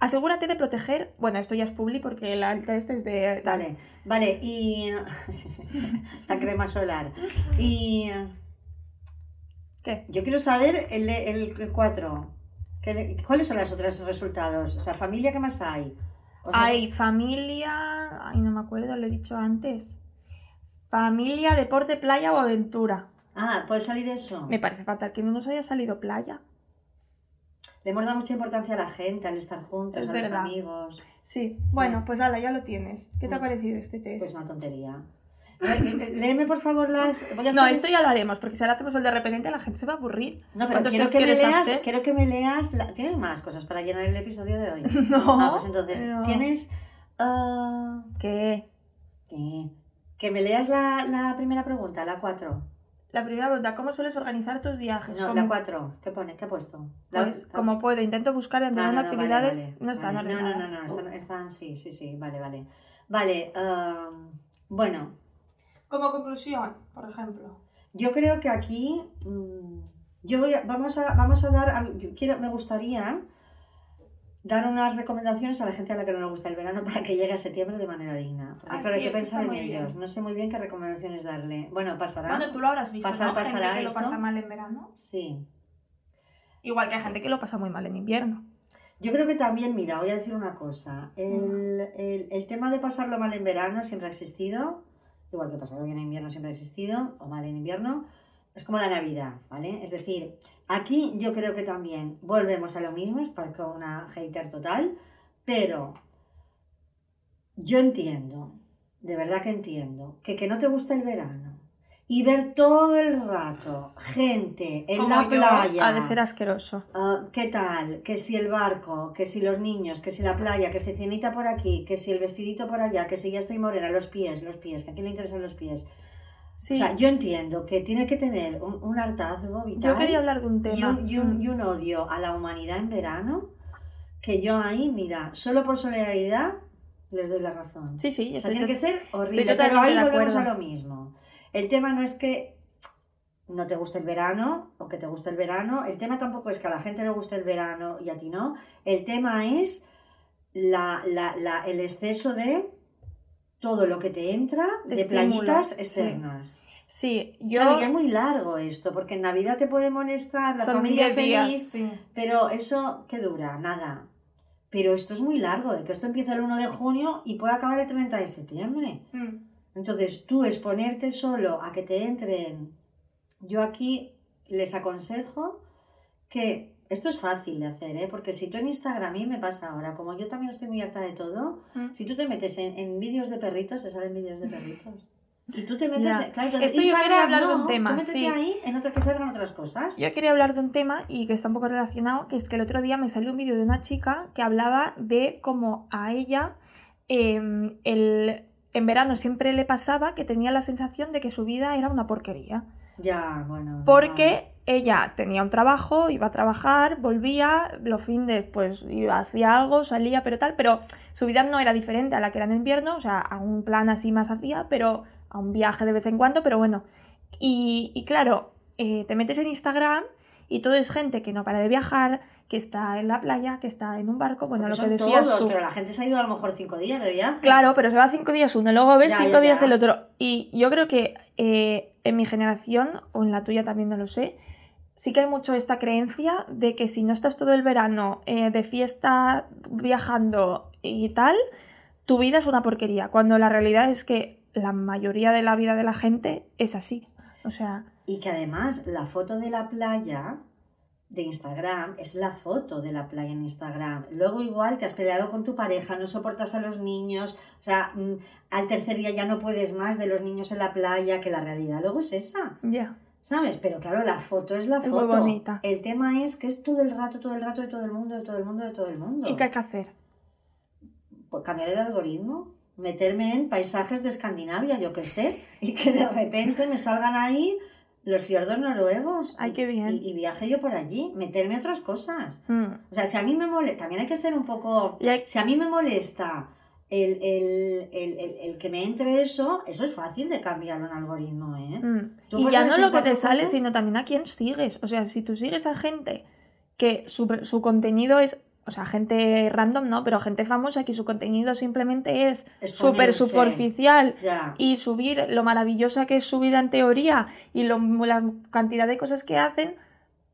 Asegúrate de proteger, bueno, esto ya es publi porque la- el test es de... Vale, vale, y. la crema solar. Y. ¿Qué? Yo quiero saber el, el 4. ¿Cuáles son los otros resultados? O sea, familia, ¿qué más hay? O sea, Hay familia... Ay, no me acuerdo, lo he dicho antes. Familia, deporte, playa o aventura. Ah, puede salir eso. Me parece fatal que no nos haya salido playa. Le hemos dado mucha importancia a la gente, al estar juntos, Es a verdad. los amigos. Sí, bueno, pues nada, ya lo tienes. ¿Qué te ha Mm. parecido este test? Pues una tontería. Lé- Léeme, por favor, las. voy a No, hacer- esto ya lo haremos, porque si ahora hacemos el de repente la gente se va a aburrir. No, pero ¿Cuántos quiero que, me leas, quiero que me leas. la- ¿Tienes más cosas para llenar el episodio de hoy? No. Ah, pues entonces, tienes. ah, ¿Qué? ¿qué? Que me leas la, la primera pregunta, la 4. La primera pregunta, ¿cómo sueles organizar tus viajes? No, ¿Cómo, la 4. ¿Qué pone? ¿Qué ha puesto? La- pues, la- como puedo, intento buscar Ah, entrenando no, no, vale, actividades. vale, no están vale. No, no, ordenadas. no, no, están, están- sí, sí, sí, vale, vale. Vale, ah, bueno, Como conclusión, por ejemplo. yo creo que aquí mm, yo voy a- vamos a vamos a dar a- yo quiero me gustaría dar unas recomendaciones a la gente a la que no le gusta el verano para que llegue a septiembre de manera digna. Porque Ah, claro, sí, hay que esto pensar en ellos. bien. No sé muy bien qué recomendaciones darle. Bueno, pasará. Bueno, tú lo habrás visto, Pasar- ¿no? pasará gente que esto. lo pasa mal en verano. Sí. Igual que hay gente que lo pasa muy mal en invierno. Yo creo que también, mira, voy a decir una cosa. El, el- el tema de pasarlo mal en verano siempre ha existido, igual que pasarlo bien en invierno siempre ha existido, o mal en invierno. Es como la Navidad, ¿vale? Es decir, aquí yo creo que también volvemos a lo mismo, es parezco una hater total, pero yo entiendo, de verdad que entiendo, que que no te gusta el verano y ver todo el rato gente en Como la yo, playa. Ha de ser asqueroso. Ah, ¿Qué tal? Que si el barco, que si los niños, que si la playa, que si cenita por aquí, que si el vestidito por allá, que si ya estoy morena, los pies, los pies, que a quién le interesan los pies. Sí. O sea, yo entiendo que tiene que tener un, un hartazgo vital Yo quería hablar de un y, tema. un, y un- Mm. y un odio a la humanidad en verano que yo ahí, mira, solo por solidaridad les doy la razón. Sí, sí, O sea, tiene que ser horrible, pero ahí volvemos a lo mismo. El tema no es que no te guste el verano o que te guste el verano, el tema tampoco es que a la gente le guste el verano y a ti no, el tema es la, la- la- el exceso de todo lo que te entra De estímulo, playitas externas. Sí, yo. Claro, y es muy largo esto, porque en Navidad te puede molestar, la son familia 10 feliz, días, sí. pero eso, ¿qué dura? Nada. Pero esto es muy largo, de que esto empieza el 1 de junio y puede acabar el 30 de septiembre. Mm. Entonces, tú exponerte solo a que te entren. Yo aquí les aconsejo que esto es fácil de hacer, ¿eh? porque si tú en Instagram, a mí me pasa ahora, como yo también estoy muy harta de todo, Mm. si tú te metes en, en vídeos de perritos, te salen vídeos de perritos. Y tú te metes. Claro, Esto yo quería hablar de un tema, Tú sí. ahí en otro que salgan otras cosas. Yo quería hablar de un tema y que está un poco relacionado, que es que el otro día me salió un vídeo de una chica que hablaba de cómo a ella em, el, en verano siempre le pasaba que tenía la sensación de que su vida era una porquería. Ya, bueno. Porque ella tenía un trabajo, iba a trabajar, volvía, los fines pues iba, hacía algo, salía, pero tal, pero su vida no era diferente a la que era en invierno, o sea, a un plan así más hacía, pero a un viaje de vez en cuando, pero bueno. Y, y claro, eh, te metes en Instagram y todo es gente que no para de viajar, que está en la playa, que está en un barco, bueno, Porque lo que son decías todos, tú. pero la gente se ha ido a lo mejor cinco días de viaje. Claro, pero se va cinco días uno, luego ves Ya, cinco ya, días ya. el otro. Y yo creo que eh, en mi generación, o en la tuya también no lo sé, sí que hay mucho esta creencia de que si no estás todo el verano eh, de fiesta, viajando y tal, tu vida es una porquería, cuando la realidad es que la mayoría de la vida de la gente es así. O sea, Y que además la foto de la playa de Instagram es la foto de la playa en Instagram. Luego igual te has peleado con tu pareja, no soportas a los niños, o sea, mm, al tercer día ya no puedes más de los niños en la playa, que la realidad luego es esa. ya. ¿Sabes? Pero claro, la foto es la Es muy foto. bonita. El tema es que es todo el rato, todo el rato de todo el mundo, de todo el mundo, de todo el mundo. ¿Y qué hay que hacer? Pues cambiar el algoritmo, meterme en paisajes de Escandinavia, yo qué sé, y que de repente me salgan ahí los fiordos noruegos. Ay, qué bien. Y, y viaje yo por allí, meterme otras cosas. Mm. O sea, si a mí me molesta, también hay que ser un poco... Hay- Si a mí me molesta el, el, el, el- el que me entre eso, eso es fácil de cambiarlo en algoritmo, ¿eh? Mm. Y ya no lo que te sale, sino también a quién sigues. O sea, si tú sigues a gente que su, su contenido es, o sea, gente random, ¿no? Pero gente famosa que su contenido simplemente es súper superficial Ya. y subir lo maravillosa que es su vida en teoría y lo- la cantidad de cosas que hacen,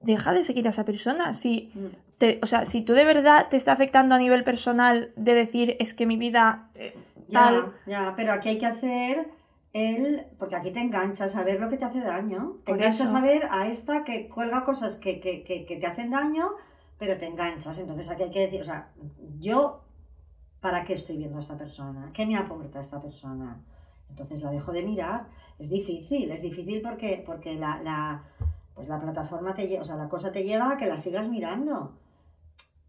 deja de seguir a esa persona. Si, Mm. te- o sea, si tú de verdad te está afectando a nivel personal de decir es que mi vida eh, Ya, tal... ya, pero aquí hay que hacer el... Porque aquí te enganchas a ver lo que te hace daño. Te Por enganchas eso. a ver a esta que cuelga cosas que, que, que, que te hacen daño, pero te enganchas. Entonces aquí hay que decir, o sea, yo, ¿para qué estoy viendo a esta persona? ¿Qué me aporta esta persona? Entonces la dejo de mirar. Es difícil, es difícil porque, porque la, la, pues la plataforma te lleva, o sea, la cosa te lleva a que la sigas mirando.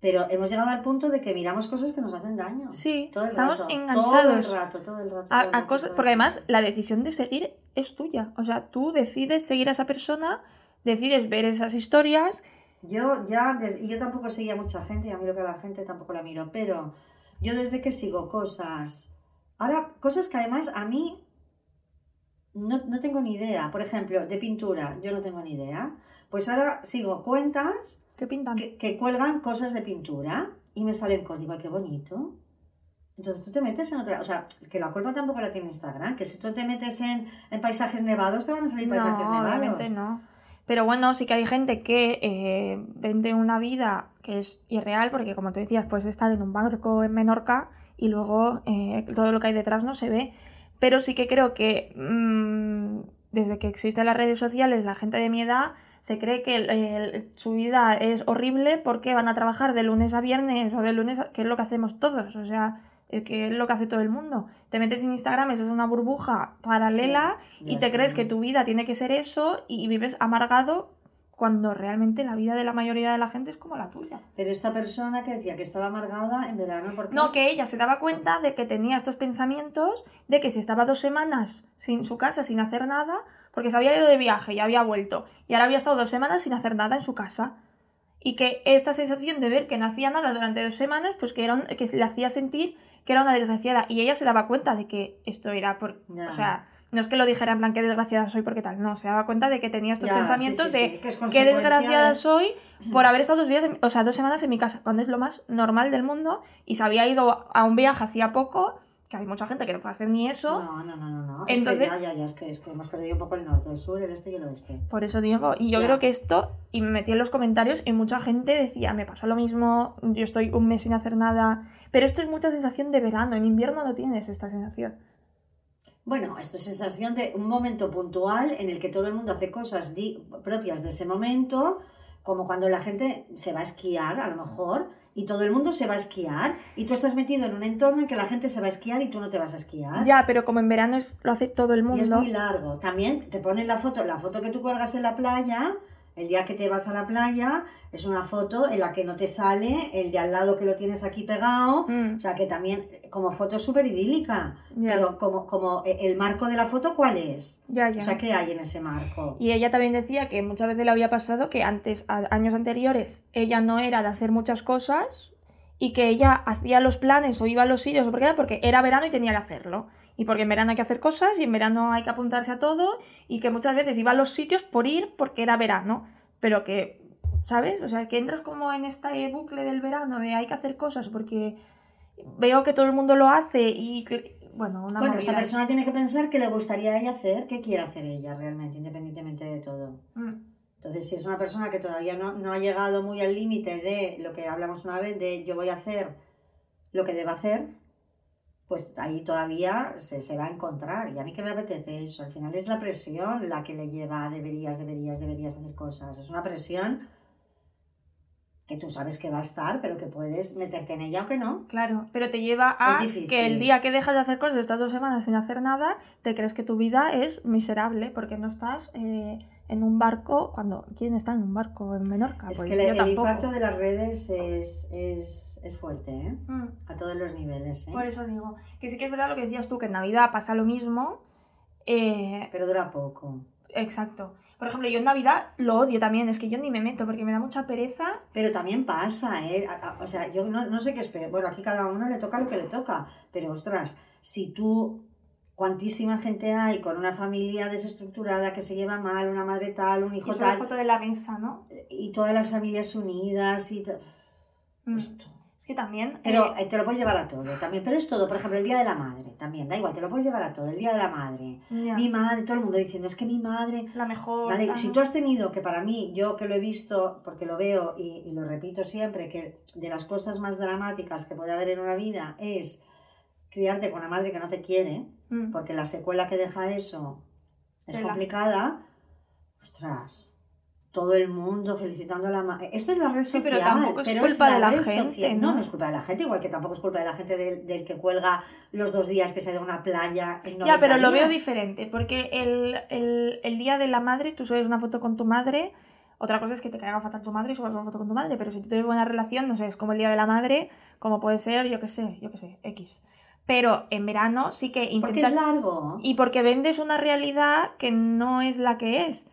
Pero hemos llegado al punto de que miramos cosas que nos hacen daño. Sí, Todo el estamos rato, enganchados. Todo el rato, todo el rato. a, todo el a rato, cosas, porque además la decisión de seguir es tuya. O sea, tú decides seguir a esa persona, decides ver esas historias. Yo ya, y yo tampoco seguía a mucha gente, y a mí lo que a la gente tampoco la miro, pero yo desde que sigo cosas, ahora, cosas que además a mí no, no tengo ni idea, por ejemplo, de pintura, yo no tengo ni idea, pues ahora sigo cuentas ¿Qué pintan? que, que cuelgan cosas de pintura y me salen código, ay, qué bonito. Entonces tú te metes en otra, o sea, que la culpa tampoco la tiene Instagram, que si tú te metes en, en paisajes nevados te van a salir paisajes No, nevados. obviamente no. Pero bueno, sí que hay gente que eh, vende una vida que es irreal, porque como tú decías, puedes estar en un barco en Menorca y luego eh, todo lo que hay detrás no se ve. Pero sí que creo que mm, desde que existen las redes sociales, la gente de mi edad se cree que su vida es horrible porque van a trabajar de lunes a viernes o de lunes a... que es lo que hacemos todos, o sea, eh, que es lo que hace todo el mundo. Te metes en Instagram, eso es una burbuja paralela Sí, y te crees que tu vida tiene que ser eso y vives amargado cuando realmente la vida de la mayoría de la gente es como la tuya. Pero esta persona que decía que estaba amargada en verano, ¿por qué? No, que ella se daba cuenta de que tenía estos pensamientos, de que si estaba dos semanas sin su casa sin hacer nada, porque se había ido de viaje y había vuelto, y ahora había estado dos semanas sin hacer nada en su casa. Y que esta sensación de ver que no hacía nada durante dos semanas, pues que, era un- que le hacía sentir que era una desgraciada. Y ella se daba cuenta de que esto era por... O sea, no es que lo dijera en plan que desgraciada soy porque tal, no, se daba cuenta de que tenía estos Ya, pensamientos sí, sí, de que qué desgraciada de- soy por haber estado dos días, en- o sea, dos semanas en mi casa, cuando es lo más normal del mundo, y se había ido a un viaje hacía poco, que hay mucha gente que no puede hacer ni eso, No, no, no, no. no. Entonces- Es que ya, ya, ya, es que, es que hemos perdido un poco el norte, el sur, el este y el oeste. por eso digo, y yo Ya. creo que esto, y me metí en los comentarios, y mucha gente decía, me pasa lo mismo, yo estoy un mes sin hacer nada, pero esto es mucha sensación de verano, en invierno no tienes esta sensación. Bueno, esto es sensación de un momento puntual en el que todo el mundo hace cosas propias de ese momento, como cuando la gente se va a esquiar, a lo mejor, y todo el mundo se va a esquiar, y tú estás metido en un entorno en que la gente se va a esquiar y tú no te vas a esquiar. Ya, pero como en verano es, lo hace todo el Y es mundo, muy largo. También te ponen la foto, la foto que tú cuelgas en la playa, el día que te vas a la playa, es una foto en la que no te sale el de al lado que lo tienes aquí pegado. Mm. O sea que también, como foto es súper idílica. Pero como, como eh, el marco de la foto, ¿cuál es? ya, ya. O sea, ¿qué hay en ese marco? Y ella también decía que muchas veces le había pasado que antes, a- años anteriores, ella no era de hacer muchas cosas y que ella hacía los planes o iba a los sitios o porque era porque era verano y tenía que hacerlo. Y porque en verano hay que hacer cosas y en verano hay que apuntarse a todo y que muchas veces iba a los sitios por ir porque era verano. Pero que, ¿sabes? O sea, que entras como en este bucle del verano de hay que hacer cosas porque veo que todo el mundo lo hace y, que- bueno, una Bueno, esta persona tiene que pensar qué le gustaría a ella hacer, qué quiere hacer ella realmente, independientemente de todo. Mm. Entonces, si es una persona que todavía no, no ha llegado muy al límite de lo que hablamos una vez, de yo voy a hacer lo que deba hacer, pues ahí todavía se, se va a encontrar. Y a mí que me apetece eso. Al final es la presión la que le lleva a deberías, deberías, deberías hacer cosas. Es una presión que tú sabes que va a estar, pero que puedes meterte en ella o que no. Claro, pero te lleva a que el día que dejas de hacer cosas, estas dos semanas sin hacer nada, te crees que tu vida es miserable porque no estás eh, en un barco. cuando ¿Quién está en un barco en Menorca? Es Pues que yo el tampoco. impacto de las redes es, es, es fuerte, ¿eh? Mm. A todos los niveles, ¿eh? Por eso digo, que sí que es verdad lo que decías tú, que en Navidad pasa lo mismo. eh, Pero dura poco. exacto. Por ejemplo, yo en Navidad lo odio también, es que yo ni me meto porque me da mucha pereza. Pero también pasa, ¿eh? O sea, yo no, no sé qué es. Bueno, aquí cada uno le toca lo que le toca. Pero ostras, si tú, cuantísima gente hay con una familia desestructurada que se lleva mal, una madre tal, un hijo Y tal, foto de la mesa, ¿no? y todas las familias unidas y Mm. esto. Es que también. Pero eh, eh, te lo puedes llevar a todo también. Pero es todo, por ejemplo, el Día de la Madre también, da igual, te lo puedes llevar a todo. El Día de la Madre. ya, Mi madre, todo el mundo diciendo, es que mi madre... la mejor. Vale, tal, si tú has tenido, que para mí, yo que lo he visto, porque lo veo y, y lo repito siempre, que de las cosas más dramáticas que puede haber en una vida es criarte con una madre que no te quiere, Mm. porque la secuela que deja eso es complicada, ostras, todo el mundo felicitando a la madre. Esto es la red Sí, social, pero tampoco es pero culpa de la gente. ¿no? No, no es culpa de la gente, igual que tampoco es culpa de la gente del, del que cuelga los dos días que se da una playa en 90 Ya, pero lo veo diferente, porque el, el- el día de la madre, tú subes una foto con tu madre, otra cosa es que te caiga fatal tu madre y subas una foto con tu madre, pero si tú tienes buena relación, no sé, es como el día de la madre, como puede ser, yo qué sé, yo qué sé, X. Pero en verano sí que Porque intentas... es largo. Y porque vendes una realidad que no es la que es.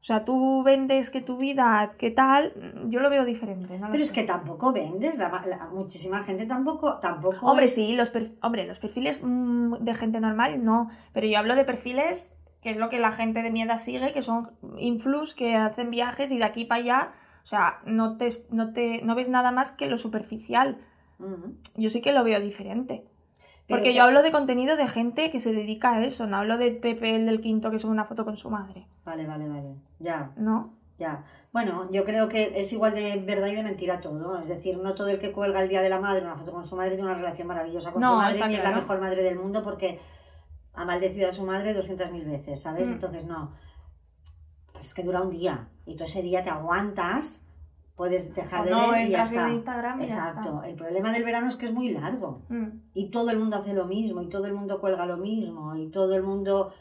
O sea, tú vendes que tu vida, ¿qué tal? Yo lo veo diferente. No lo Pero es que tampoco vendes, la, la- muchísima gente tampoco, tampoco Hombre, es- sí, los, per- hombre, los perfiles mm, de gente normal no, pero yo hablo de perfiles que es lo que la gente de mi edad sigue, que son influx, que hacen viajes y de aquí para allá, o sea, no te, no te no ves nada más que lo superficial. Yo sí que lo veo diferente. Porque que- yo hablo de contenido de gente que se dedica a eso, no hablo de Pepe el del quinto que sube una foto con su madre, Vale, vale, vale. Ya, ¿no? ya. Bueno, yo creo que es igual de verdad y de mentira todo. Es decir, no todo el que cuelga el día de la madre una foto con su madre tiene una relación maravillosa con No, su madre ni es la mejor madre del mundo porque ha maldecido a su madre 200.000 veces, ¿sabes? Mm. Entonces, no. Es que dura un día y tú ese día te aguantas, puedes dejar O de no, ver y ya entras en está. Instagram y ya Exacto. El problema del verano es que es muy largo. Mm. y todo el mundo hace lo mismo y todo el mundo cuelga lo mismo y todo el mundo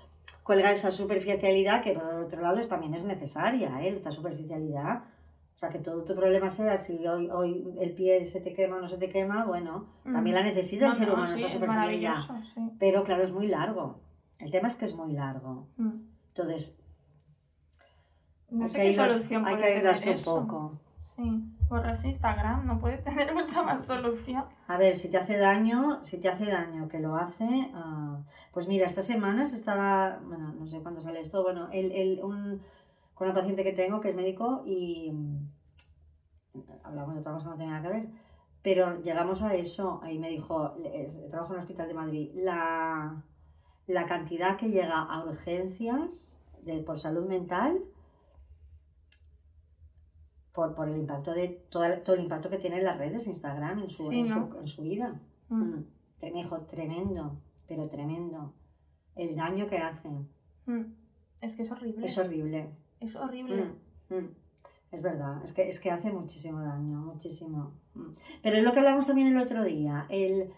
cuelga esa superficialidad que por otro lado es- también es necesaria, ¿eh? esta superficialidad. O sea, que todo tu problema sea si hoy, hoy el pie se te quema o no se te quema, bueno, también la necesita el No, ser no, humano, sí, esa es superficialidad. maravilloso, sí. Pero claro, es muy largo. El tema es que es muy largo. Mm. Entonces, No hay sé que qué ayudarse- solución hay que ayudarse un poco. Sí, borrarse Instagram no puede tener mucha más solución. A ver, si te hace daño, si te hace daño que lo hace, ah, pues mira, estas semanas estaba, bueno, no sé cuándo sale esto, bueno, el, el- un, con una paciente que tengo que es médico y mm, hablamos de otra cosa que no tenía nada que ver, pero llegamos a eso y me dijo, trabajo en el Hospital de Madrid, la, la cantidad que llega a urgencias de, por salud mental por, por el impacto de todo, el- todo el impacto que tiene en las redes, Instagram, en su, Sí, en, ¿no? su, en su vida. Mm. Mm. Tre- me dijo, tremendo, pero tremendo. El daño que hace Mm. Es que es horrible. es horrible. Es horrible. Mm. Es verdad, es que, es que hace muchísimo daño, muchísimo. Pero es lo que hablamos también el otro día, el,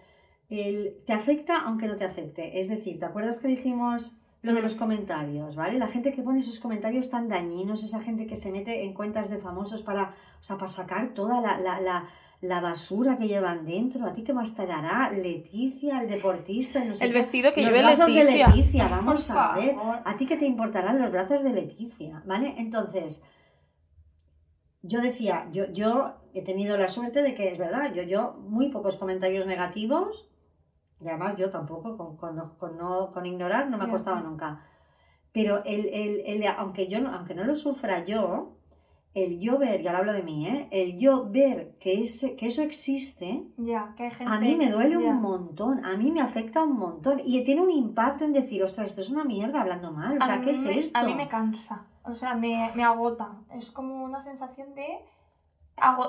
el te afecta aunque no te afecte. Es decir, ¿te acuerdas que dijimos lo de los comentarios, ¿vale? La gente que pone esos comentarios tan dañinos, esa gente que se mete en cuentas de famosos para, o sea, para sacar toda la, la, la, la basura que llevan dentro. ¿A ti qué más te dará? Leticia, el deportista, no sé El qué. vestido que Los lleve brazos Leticia. de Leticia, vamos a ver. ¿A ti qué te importarán los brazos de Leticia? ¿Vale? Entonces, yo decía, yo, yo he tenido la suerte de que es verdad, yo, yo muy pocos comentarios negativos, y además yo tampoco, con, con, con no, con ignorar no me ha costado nunca. Pero el, el, el- aunque, yo no, aunque no lo sufra yo, el yo ver, y ahora hablo de mí, ¿eh? el yo ver que, ese, que eso existe, Ya, que hay gente. a mí me duele un montón, a mí me afecta un montón y tiene un impacto en decir, ostras, esto es una mierda hablando mal, o A sea, mí ¿qué es me- esto? A mí me cansa. O sea, me, me agota. Es como una sensación de,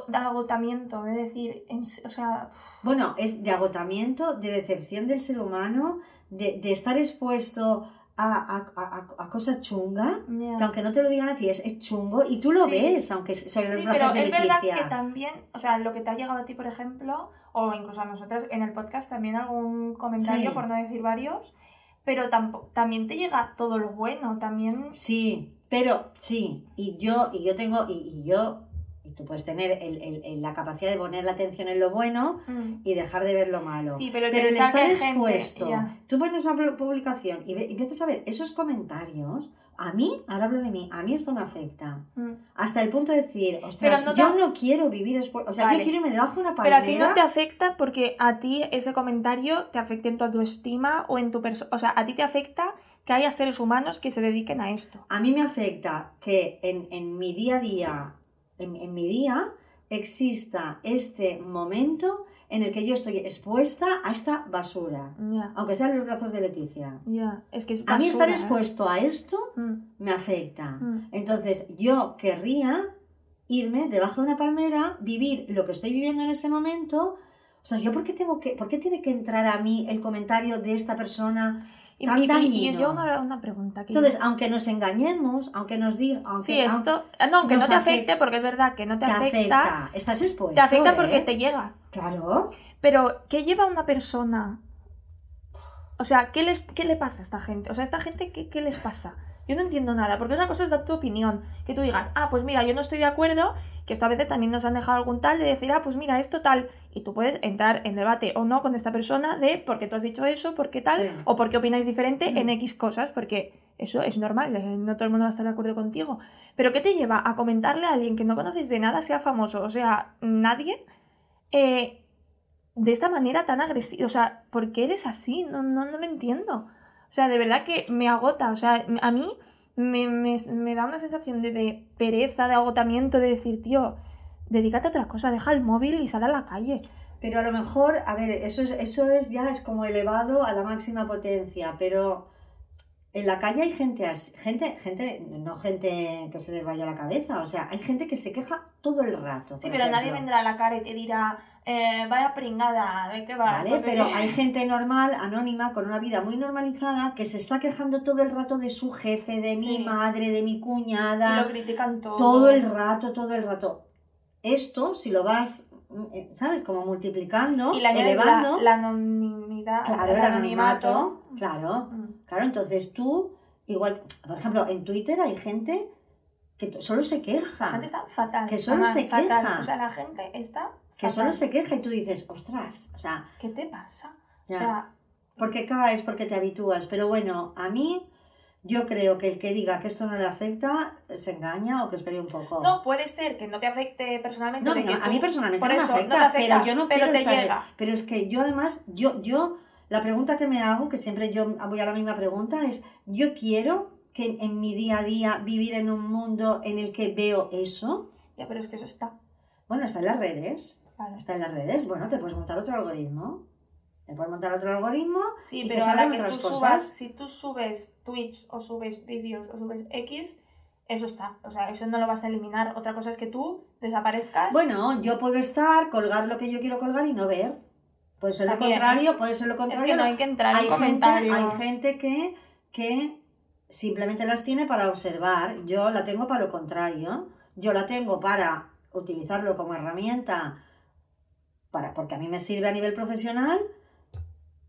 de agotamiento, de decir, en o sea, Bueno, es de agotamiento, de decepción del ser humano, de, de estar expuesto a, a- a- cosas chungas, que aunque no te lo digan a ti, es, es chungo, y tú lo Sí. ves, aunque soy los Sí, brazos pero de es verdad que también, o sea, lo que te ha llegado a ti, por ejemplo, o incluso a nosotras en el podcast también algún comentario, Sí. por no decir varios, pero tampo- también te llega todo lo bueno, también... Sí, pero sí, y yo, y yo tengo, y, y yo, y tú puedes tener el- el- el- la capacidad de poner la atención en lo bueno Mm. y dejar de ver lo malo. Sí, pero el Pero el estar expuesto, tú pones una pu- publicación y, ve- y empiezas a ver esos comentarios, a mí, ahora hablo de mí, a mí esto me afecta. Mm. Hasta el punto de decir, ostras, no te- yo no quiero vivir expuesto, o sea, Vale. yo quiero irme debajo de una Pero palmera. a ti no te afecta porque a ti ese comentario te afecta en tu autoestima o en tu persona. O sea, a ti te afecta que haya seres humanos que se dediquen a esto. A mí me afecta que en, en mi día a día, en, en mi día, exista este momento en el que yo estoy expuesta a esta basura. Ya, Aunque sean los brazos de Leticia. ya. Es que es A mí estar ¿eh? expuesto a esto Mm, me afecta. mm. Entonces yo querría irme debajo de una palmera, vivir lo que estoy viviendo en ese momento. O sea, yo por qué tengo que, por qué tiene que entrar a mí el comentario de esta persona tan y- y- y dañino? yo una, una pregunta. Que Entonces, aunque nos engañemos, aunque nos digan, aunque sí, aunque esto. ah, No, aunque no te afecte, porque es verdad que no te, te afecta. afecta, estás expuesto. Te afecta porque ¿eh? te llega. Claro. Pero, ¿qué lleva una persona? O sea, ¿qué, les, ¿qué le pasa a esta gente? O sea, ¿a esta gente qué, qué les pasa? Yo no entiendo nada, porque una cosa es dar tu opinión, que tú digas, ah, pues mira, yo no estoy de acuerdo, que esto a veces también nos han dejado algún tal de decir, ah, pues mira, esto tal, y tú puedes entrar en debate o no con esta persona de por qué tú has dicho eso, por qué tal, Sí. o por qué opináis diferente en. X cosas, porque eso es normal, eh, no todo el mundo va a estar de acuerdo contigo. Pero ¿qué te lleva a comentarle a alguien que no conoces de nada, sea famoso, o sea, nadie, eh, de esta manera tan agresiva? O sea, ¿por qué eres así? No, no, no lo entiendo. O sea, de verdad que me agota. O sea, a mí me, me- me da una sensación de, de pereza, de agotamiento, de decir, tío, dedícate a otra cosa, deja el móvil y sal a la calle. Pero a lo mejor, a ver, eso es, eso es ya es como elevado a la máxima potencia, pero en la calle hay gente así, gente, gente, no gente que se les vaya la cabeza, o sea, hay gente que se queja todo el rato. Sí, pero nadie ejemplo. vendrá a la cara y te dirá, eh, vaya pringada, ¿de qué vas? Vale, pero qué". hay gente normal, anónima, con una vida muy normalizada, que se está quejando todo el rato de su jefe, de mi madre, de mi Y cuñada, lo critican todo. todo el rato, todo el rato. Esto, si lo vas, mm, ¿sabes? Como multiplicando, Y la, elevando, la anonimidad, claro, el anonimato, claro, Mm. Claro, entonces tú, igual, por ejemplo, en Twitter hay gente que solo se La queja, gente está fatal. Que solo se fatal. queja. O sea, la gente está que solo fatal. se queja y tú dices, ostras, o sea, ¿Qué te pasa? Ya. O sea, porque caes, porque te habitúas, pero bueno, a mí... Yo creo que el que diga que esto no le afecta se engaña o que espere un poco. no, puede ser que no te afecte personalmente. No, no, a mí personalmente no, eso, me no afecta, afecta, pero yo no pero quiero te estar... llega. Pero es que yo además, yo, yo, la pregunta que me hago, que siempre yo voy a la misma pregunta, es, yo quiero que en mi día a día vivir en un mundo en el que veo eso. Ya, pero es que eso está. Bueno, está en las redes, Claro. está en las redes, bueno, te puedes montar otro algoritmo. Te puedes montar otro algoritmo Sí, y que pero salgan que tú subas, si tú subes Twitch o subes vídeos o subes X, eso está. O sea, eso no lo vas a eliminar. Otra cosa es que tú desaparezcas. Bueno, yo puedo estar, colgar lo que yo quiero colgar y no ver. Puede ser lo También, contrario, puede ser lo es contrario. que no hay que entrar hay en gente, comentarios. hay gente que, que simplemente las tiene para observar. Yo la tengo para lo contrario. Yo la tengo para utilizarlo como herramienta para, porque a mí me sirve a nivel profesional,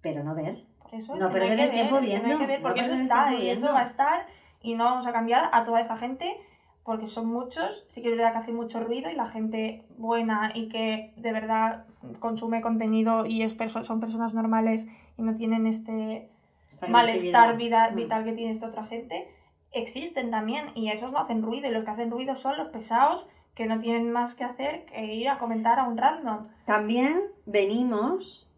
pero no ver. Eso es No perder el tiempo es viendo, porque eso está y eso va a estar y no vamos a cambiar a toda esa gente porque son muchos, sí que es verdad que hace mucho ruido y la gente buena y que de verdad consume contenido y es perso- son personas normales y no tienen este Esta malestar vida, Mm. vital que tiene esta otra gente, existen también y esos no hacen ruido y los que hacen ruido son los pesados que no tienen más que hacer que ir a comentar a un random. También venimos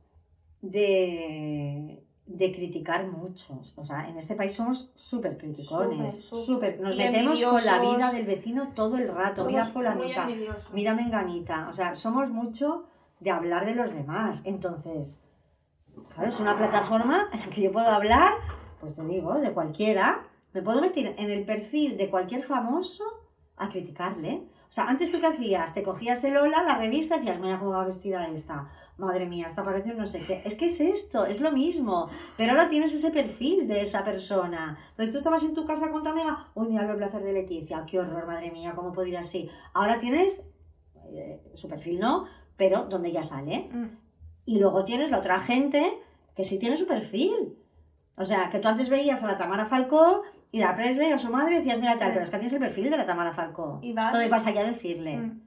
de, de criticar muchos. O sea, en este país somos súper criticones. Súper. Súper. Nos metemos con la vida del vecino todo el rato. Mira Somos fulanita, mira menganita. O sea, somos mucho de hablar de los demás. Entonces, claro, es una plataforma en la que yo puedo hablar, pues te digo, de cualquiera. me puedo meter en el perfil de cualquier famoso a criticarle. O sea, antes tú qué hacías? Te cogías el hola, la revista y decías, mira cómo va vestida esta. Madre mía, esta parece un no sé qué. Es que es esto, es lo mismo. Pero ahora tienes ese perfil de esa persona. Entonces tú estabas en tu casa con tu amiga, uy, mira el placer de Leticia, qué horror, madre mía, cómo puede ir así. Ahora tienes eh, su perfil, ¿no? Pero donde ya sale. Mm. Y luego tienes la otra gente que sí tiene su perfil. O sea, que tú antes veías a la Tamara Falcó y la Presley o su madre decías, mira tal, Sí. pero es que tienes el perfil de la Tamara Falcó. Y vas- Todo vas allá a decirle Mm.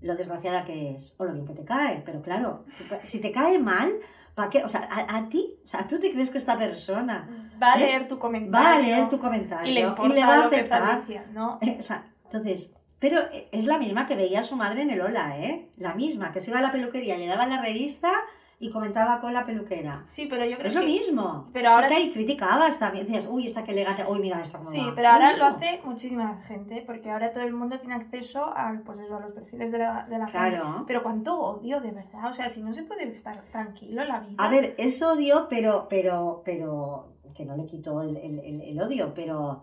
Lo desgraciada que es o lo bien que te cae. Pero claro, si te cae mal, ¿para qué? O sea, a, a ti, o sea, tú te crees que esta persona Va a ¿Eh? leer tu comentario. va a leer tu comentario Y le importa va a aceptar. diciendo. Eh, o sea, entonces, pero es la misma que veía a su madre en el Ola, ¿eh? La misma, que se iba a la peluquería, le daba la revista y comentaba con la peluquera. Sí, pero yo creo Es que... lo mismo. Pero ahora Porque ahí criticabas también. Decías, uy, esta que elegante, uy, mira esta cómo Sí, va". pero ahora lo hace muchísima gente, porque ahora todo el mundo tiene acceso a, pues eso, a los perfiles de la, de la gente. Claro. Pero cuánto odio, de verdad. O sea, si no se puede estar tranquilo en la vida. A ver, es odio, pero, pero, pero, que no le quito el, el- el- el odio, pero,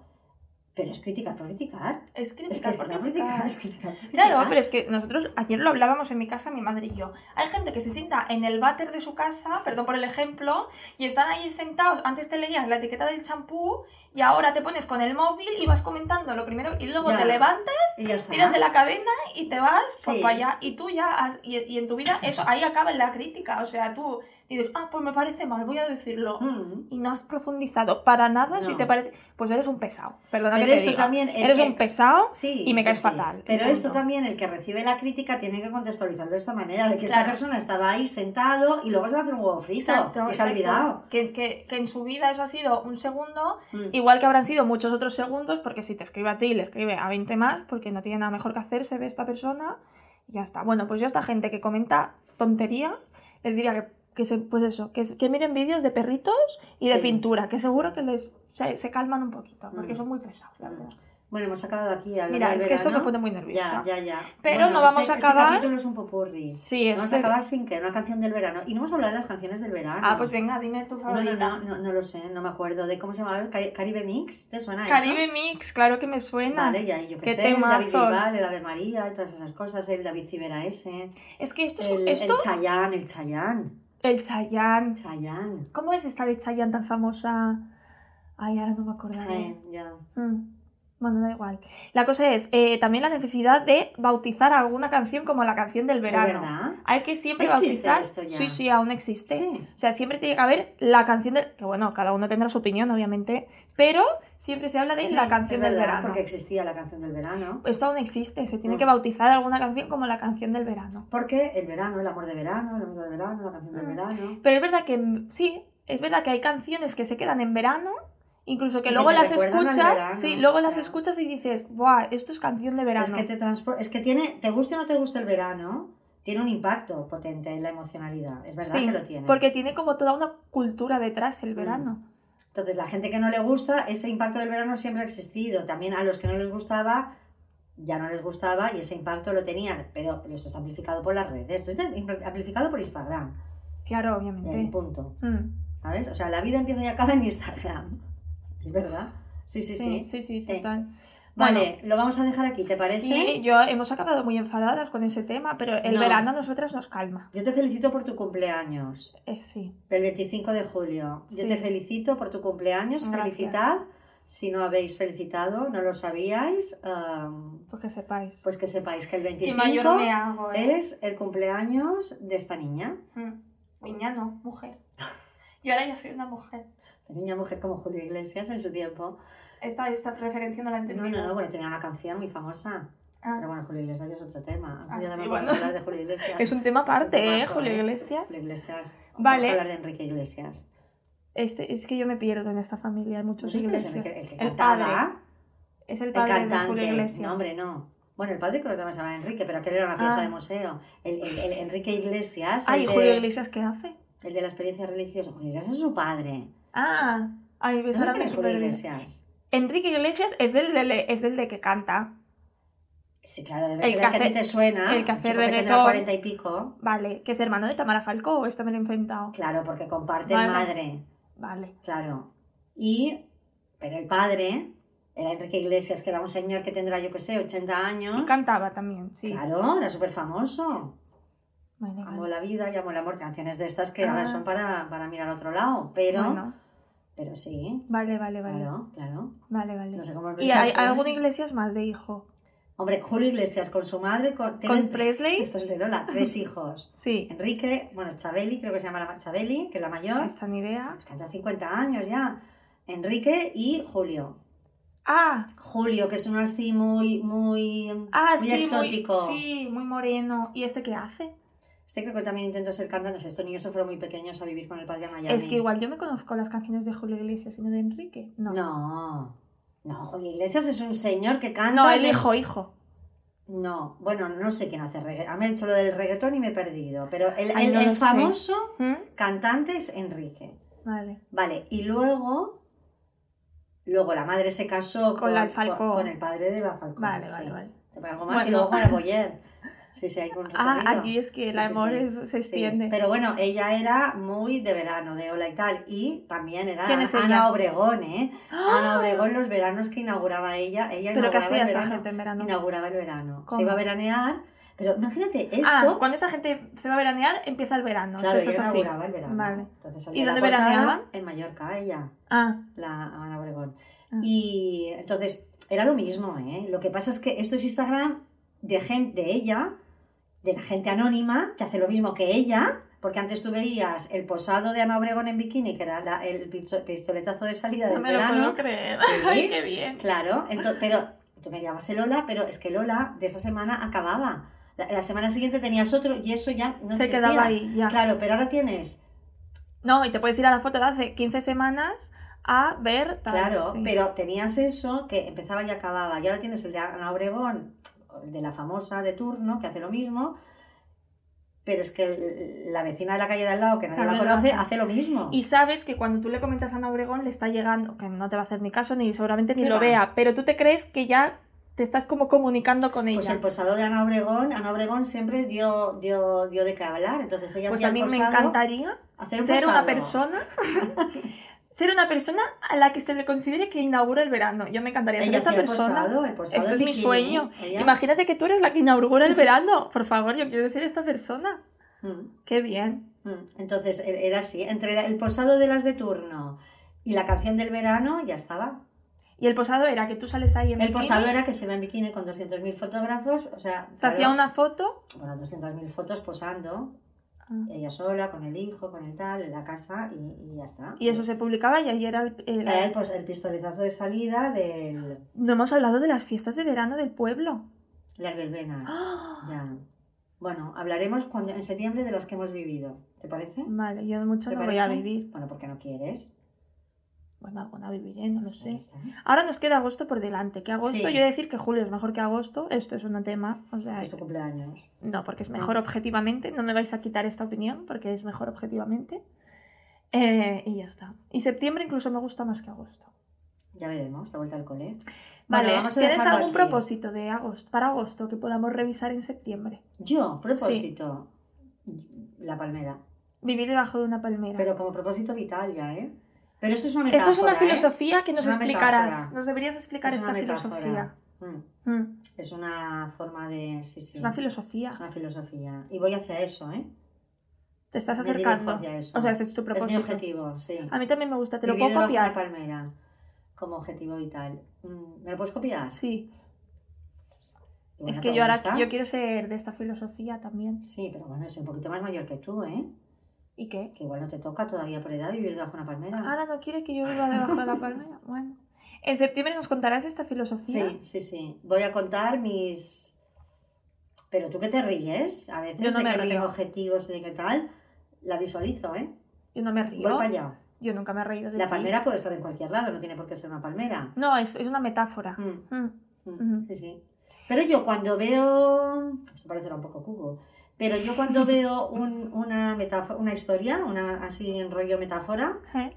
pero es criticar por criticar. es Es criticar por criticar, criticar. es criticar por criticar. Claro, pero es que nosotros ayer lo hablábamos en mi casa, mi madre y yo. Hay gente que se sienta en el váter de su casa, perdón por el ejemplo, y están ahí sentados. Antes te leías la etiqueta del champú y ahora te pones con el móvil y vas comentando lo primero y luego Ya. te levantas, Y tiras de la cadena y te vas por Sí. allá. Y tú ya, has- y, y en tu vida, eso ahí acaba la crítica. O sea, tú dices, ah, pues me parece mal, voy a decirlo. Mm. Y no has profundizado para nada si te parece. Pues eres un pesado. Perdona Pero que te eso diga. también, Eres que- un pesado Sí, y me sí, caes sí. fatal. Pero y esto también, el que recibe la crítica tiene que contextualizarlo de esta manera, de que esta persona estaba ahí sentado y luego se va a hacer un huevo frito Exacto, y se ha olvidado. Que, que- que en su vida eso ha sido un segundo, Mm. igual que habrán sido muchos otros segundos, porque si te escribe a ti, le escribe a 20 más, porque no tiene nada mejor que hacer, se ve esta persona y ya está. Bueno, pues yo a esta gente que comenta tontería, les diría que, que se, pues eso, que, que miren vídeos de perritos y de Sí. pintura, que seguro que les se, se calman un poquito, porque Mm. son muy pesados, la verdad. Bueno, hemos acabado aquí. al Mira, es que esto me pone muy nerviosa. Ya, ya, ya. Pero Bueno, no vamos este- a acabar- Este capítulo es un popurrí. Sí, Vamos este- a acabar sin que una canción del verano. Y no hemos hablado de las canciones del verano. Ah, pues venga, dime tu No, favorita. no, no, no, no lo sé, no me acuerdo de cómo se llamaba. Cari- Caribe Mix, ¿te suena eso? Caribe Mix, claro que me suena. Vale, ya, yo que Qué sé, el David temazos. Bisbal, el Ave María, todas esas cosas, el David Civera ese, Es que esto es el, esto, el Chayán, el Chayán, el Chayanne. Chayán. ¿Cómo es esta de Chayanne tan famosa? Ay, ahora no me acordaré. Ay, ya. Mm. Bueno, da igual. La cosa es eh, también la necesidad de bautizar alguna canción como la canción del ¿Es verano. verdad? Hay que siempre ¿Existe bautizar. esto ya? Sí, sí, aún existe. Sí. O sea, siempre tiene que haber la canción del. Que bueno, cada uno tendrá su opinión, obviamente. Pero siempre se habla de Sí, la canción del verano. Porque existía la canción del verano. Esto aún existe. Se tiene Mm. que bautizar alguna canción como la canción del verano. Porque el verano, el amor de verano, el amigo de verano, la canción del Mm. verano. Pero es verdad que mm, sí, es verdad que hay canciones que se quedan en verano, incluso que Y luego las escuchas, verano, sí, luego las escuchas y dices, ¡buah! Esto es canción de verano. Es que te es que tiene, te guste o no te guste el verano, tiene un impacto potente en la emocionalidad. Es verdad sí, que lo tiene. porque tiene como toda una cultura detrás el Mm. Entonces, la gente que no le gusta, ese impacto del verano siempre ha existido. También a los que no les gustaba, ya no les gustaba y ese impacto lo tenían. Pero esto está amplificado por las redes, esto está amplificado por Instagram. Claro, obviamente. punto. Mm. ¿Sabes? O sea, la vida empieza y acaba en Instagram. ¿Es verdad? Sí, sí, sí. Sí, sí, sí, Sí. total. Vale, lo vamos a dejar aquí, ¿te parece? Sí, yo hemos acabado muy enfadadas con ese tema, pero el No. verano a nosotras nos calma. Yo te felicito por tu cumpleaños. Eh, sí. El 25 de julio. Yo Sí. te felicito por tu cumpleaños. Gracias. Felicitad. Si no habéis felicitado, no lo sabíais, um, Pues que sepáis. pues que sepáis que el Y 25 mayor me hago, ¿eh? es el cumpleaños de esta niña. Mm. Niña no, mujer. Y ahora yo soy una mujer. Esta niña mujer como Julio Iglesias en su tiempo. Esta, esta referencia no la he No, no, no, bueno, tenía una canción muy famosa. Ah. Pero bueno, Julio Iglesias es otro tema. Ah, sí, no bueno. hablar de Julio Iglesias. Es un tema aparte, ¿eh? temazo, Julio ¿eh? Iglesias. Julio Iglesias. Vale. Vamos a hablar de Enrique Iglesias. Este, es que yo me pierdo en esta familia, hay muchos ¿No iglesias. el, que, el que el cantaba? padre. Es el El padre de cantante. Julio Iglesias. No, hombre, no. Bueno, el padre creo que se llama Enrique, pero aquel era una pieza Ah. de museo. El, el- el Enrique Iglesias, Ay, el, Julio de, Iglesias, ¿qué hace? el de la experiencia religiosa. Julio Iglesias es su padre. Ah, ay, ¿No ves, sabes ahora me es Julio. Iglesias? Enrique Iglesias es del, del- es del de que canta. Sí, claro, debe El ser que el que a ti te suena. el que hace reggaetón. cuarenta y pico. Vale, que es hermano de Tamara Falcó, o esto me lo he inventado. Claro, porque comparten Vale. madre. Vale. Claro. Y, pero el padre Era Enrique Iglesias, que era un señor que tendrá, yo que sé, 80 años. Y cantaba también, sí. Claro, era súper famoso. Vale, Amo vale. la vida y amo el amor, canciones de estas que ahora Ah. son para, para mirar a otro lado. Pero, Bueno, pero sí, vale, vale, vale. claro, claro. Vale, vale. No sé cómo ¿Y hay algún Iglesias más de hijo? Hombre, Julio Iglesias con su madre, con, ¿Con tienen- Presley? Esto es de Lola, tres hijos. Sí. Enrique, bueno, Chabeli, creo que se llama la Chabeli, que es la mayor. Esta ni idea. Canta 50 años ya. Enrique y Julio. Ah, Julio, que es uno así muy, muy, ah, muy sí, exótico. Muy, sí, muy moreno. ¿Y este qué hace? Este creo que también intentó ser cantante. Estos niños se fueron muy pequeños a vivir con el padre Miami. Es que igual yo me conozco las canciones de Julio Iglesias y no de Enrique. No. No. No, Julio Iglesias es un señor que canta. No, el de- hijo, hijo. No, bueno, no sé quién hace reggaetón. A mí me he hecho lo del reggaetón y me he perdido. Pero el, Ay, el- no famoso ¿Mm? cantante es Enrique. Vale. Vale, y luego. Luego la madre se casó Con la Falcó. con el padre de la Falcón. Vale, sí. vale, vale. Te pongo algo más y luego con la Boyer. Sí, sí, hay con Ah, recorrido. aquí es que el sí, amor sí. es- se extiende. Pero bueno, ella era muy de verano, de ola y tal. Y también era ¿Quién es Ana ella? Obregón, ¿eh? Ana Obregón, los veranos que inauguraba ella. Ella ¿Pero qué inauguraba hacía el esta verano. gente en verano? Inauguraba el verano. ¿Cómo? Se iba a veranear. Pero imagínate Ah, esto. cuando esta gente se va a veranear, empieza el verano. claro, Esto ella así. inauguraba el verano. Vale. Entonces ¿Y dónde veraneaban? En Mallorca, ella, Ah, la Ana Obregón. Ah. Y entonces era lo mismo, ¿eh? Lo que pasa es que esto es Instagram de gente, de ella, de la gente anónima, que hace lo mismo que ella, porque antes tú veías el posado de Ana Obregón en bikini, que era la- el pistoletazo de salida no del me lo verano. puedo creer. Sí. Ay, qué bien. Claro, pero tú me llamabas el Lola, pero es que Lola de esa semana acababa. La, la semana siguiente tenías otro y eso ya no Se existía. quedaba ahí, ya. Claro, pero ahora tienes, No, y te puedes ir a la foto de hace 15 semanas a ver tal. claro, sí. pero tenías eso que empezaba y acababa. Y ahora tienes el de Ana Obregón, el de la famosa de turno, que hace lo mismo. Pero es que la vecina de la calle de al lado, que nadie la También lo conoce, hace. hace lo mismo. Y sabes que cuando tú le comentas a Ana Obregón le está llegando, que no te va a hacer ni caso ni seguramente ni ¿Qué lo va? vea, pero tú te crees que ya te estás como comunicando con ella. Pues el posado de Ana Obregón, Ana Obregón siempre dio, dio, dio de qué hablar. Entonces ella Pues a mí me encantaría hacer un ser una persona ser una persona a la que se le considere que inaugura el verano. Yo me encantaría ser esta el persona. posado, el posado Esto es mi bikini, sueño. ella- Imagínate que tú eres la que inaugura el verano. Por favor, yo quiero ser esta persona. Mm. Qué bien. Mm, Entonces e- era así, entre el posado de las de turno y la canción del verano ya estaba. Y el posado era que tú sales ahí en El bikini, posado era que se ve en bikini con 200.000 fotógrafos, o sea, se hacía una foto. bueno, 200.000 fotos posando, Ah. ella sola, con el hijo, con el tal, en la casa y, y ya está. Y eso se publicaba y ahí era el, el- Era el, pistoletazo de salida del No hemos hablado de las fiestas de verano del pueblo. las verbenas. ¡Ah! Ya. Bueno, hablaremos cuando, en septiembre de las que hemos vivido. ¿Te parece? Vale, yo mucho ¿Te no voy a vivir. Bueno, porque no quieres. Bueno, alguna viviré, no lo sé. Ahora nos queda agosto por delante. Que agosto, yo he de decir que julio es mejor que agosto. Esto es un tema. O sea, Es tu cumpleaños. no, porque es mejor objetivamente. No me vais a quitar esta opinión porque es mejor objetivamente. Eh, y ya está. Y septiembre incluso me gusta más que agosto. Ya veremos, la vuelta al cole. Vale, Bueno, vamos a ¿tienes algún aquí. propósito de agosto, para agosto que podamos revisar en septiembre? Yo, propósito. La palmera. Vivir debajo de una palmera. Pero como propósito vital ya, ¿eh? Pero esto es una metáfora. Esto es una ¿eh? filosofía que nos explicarás. metáfora. Nos deberías explicar Es esta metáfora. filosofía. Mm, Mm, Es una forma de. Sí, sí. Es una filosofía. Es una filosofía. Y voy hacia eso, ¿eh? Te estás Me acercando. hacia eso. O sea, ese es tu Es mi propósito. objetivo, sí. A mí también me gusta. ¿Te lo puedo copiar? palmera como objetivo vital. Mm, ¿Me lo puedes copiar? Sí. Bueno, Es ¿te que yo ahora yo quiero ser de esta filosofía también. Sí, pero bueno, es un poquito más mayor que tú, ¿eh? ¿Y qué? Que igual no te toca todavía por edad vivir debajo de una palmera. Ahora no quiere que yo viva debajo de la palmera. Bueno. En septiembre nos contarás esta filosofía. Sí, sí, sí. Voy a contar mis. Pero tú que te ríes a veces Yo no de me que río. objetivos y de qué tal, la visualizo, ¿eh? Yo no me Voy río. para allá. Yo nunca me he reído de La ti. palmera puede ser en cualquier lado, no tiene por qué ser una palmera. No, es, es una metáfora. Mm, Mm. mm. Sí, sí. Pero yo cuando veo. Esto parecerá un poco cubo. Pero yo cuando veo un- una metáfora, una historia, una así en rollo metáfora, ¿Eh?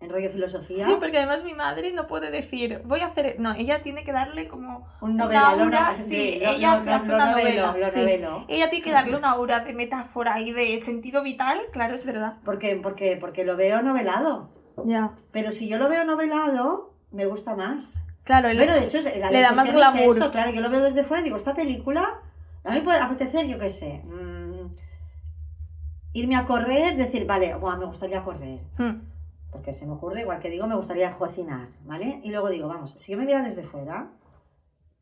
en rollo filosofía, Sí, porque además mi madre no puede decir, voy a hacer. No, ella tiene que darle como. un una novela, lo, aura, sí, lo- ella lo- se lo- hace lo una novelo, novela, lo sí. Ella tiene que darle una aura de metáfora y de sentido vital, claro, es verdad. Porque, porque, porque lo veo novelado. Ya. Pero si yo lo veo novelado, me gusta más. Claro, el- Bueno, de hecho, la le da más difusión es glamour. eso, claro, yo lo veo desde fuera y digo, esta película, a mí puede apetecer, yo qué sé, mm, irme a correr, decir, vale, buah, me gustaría correr, Hmm. porque se me ocurre, igual que digo, me gustaría cocinar, ¿vale? Y luego digo, vamos, si yo me viera desde fuera,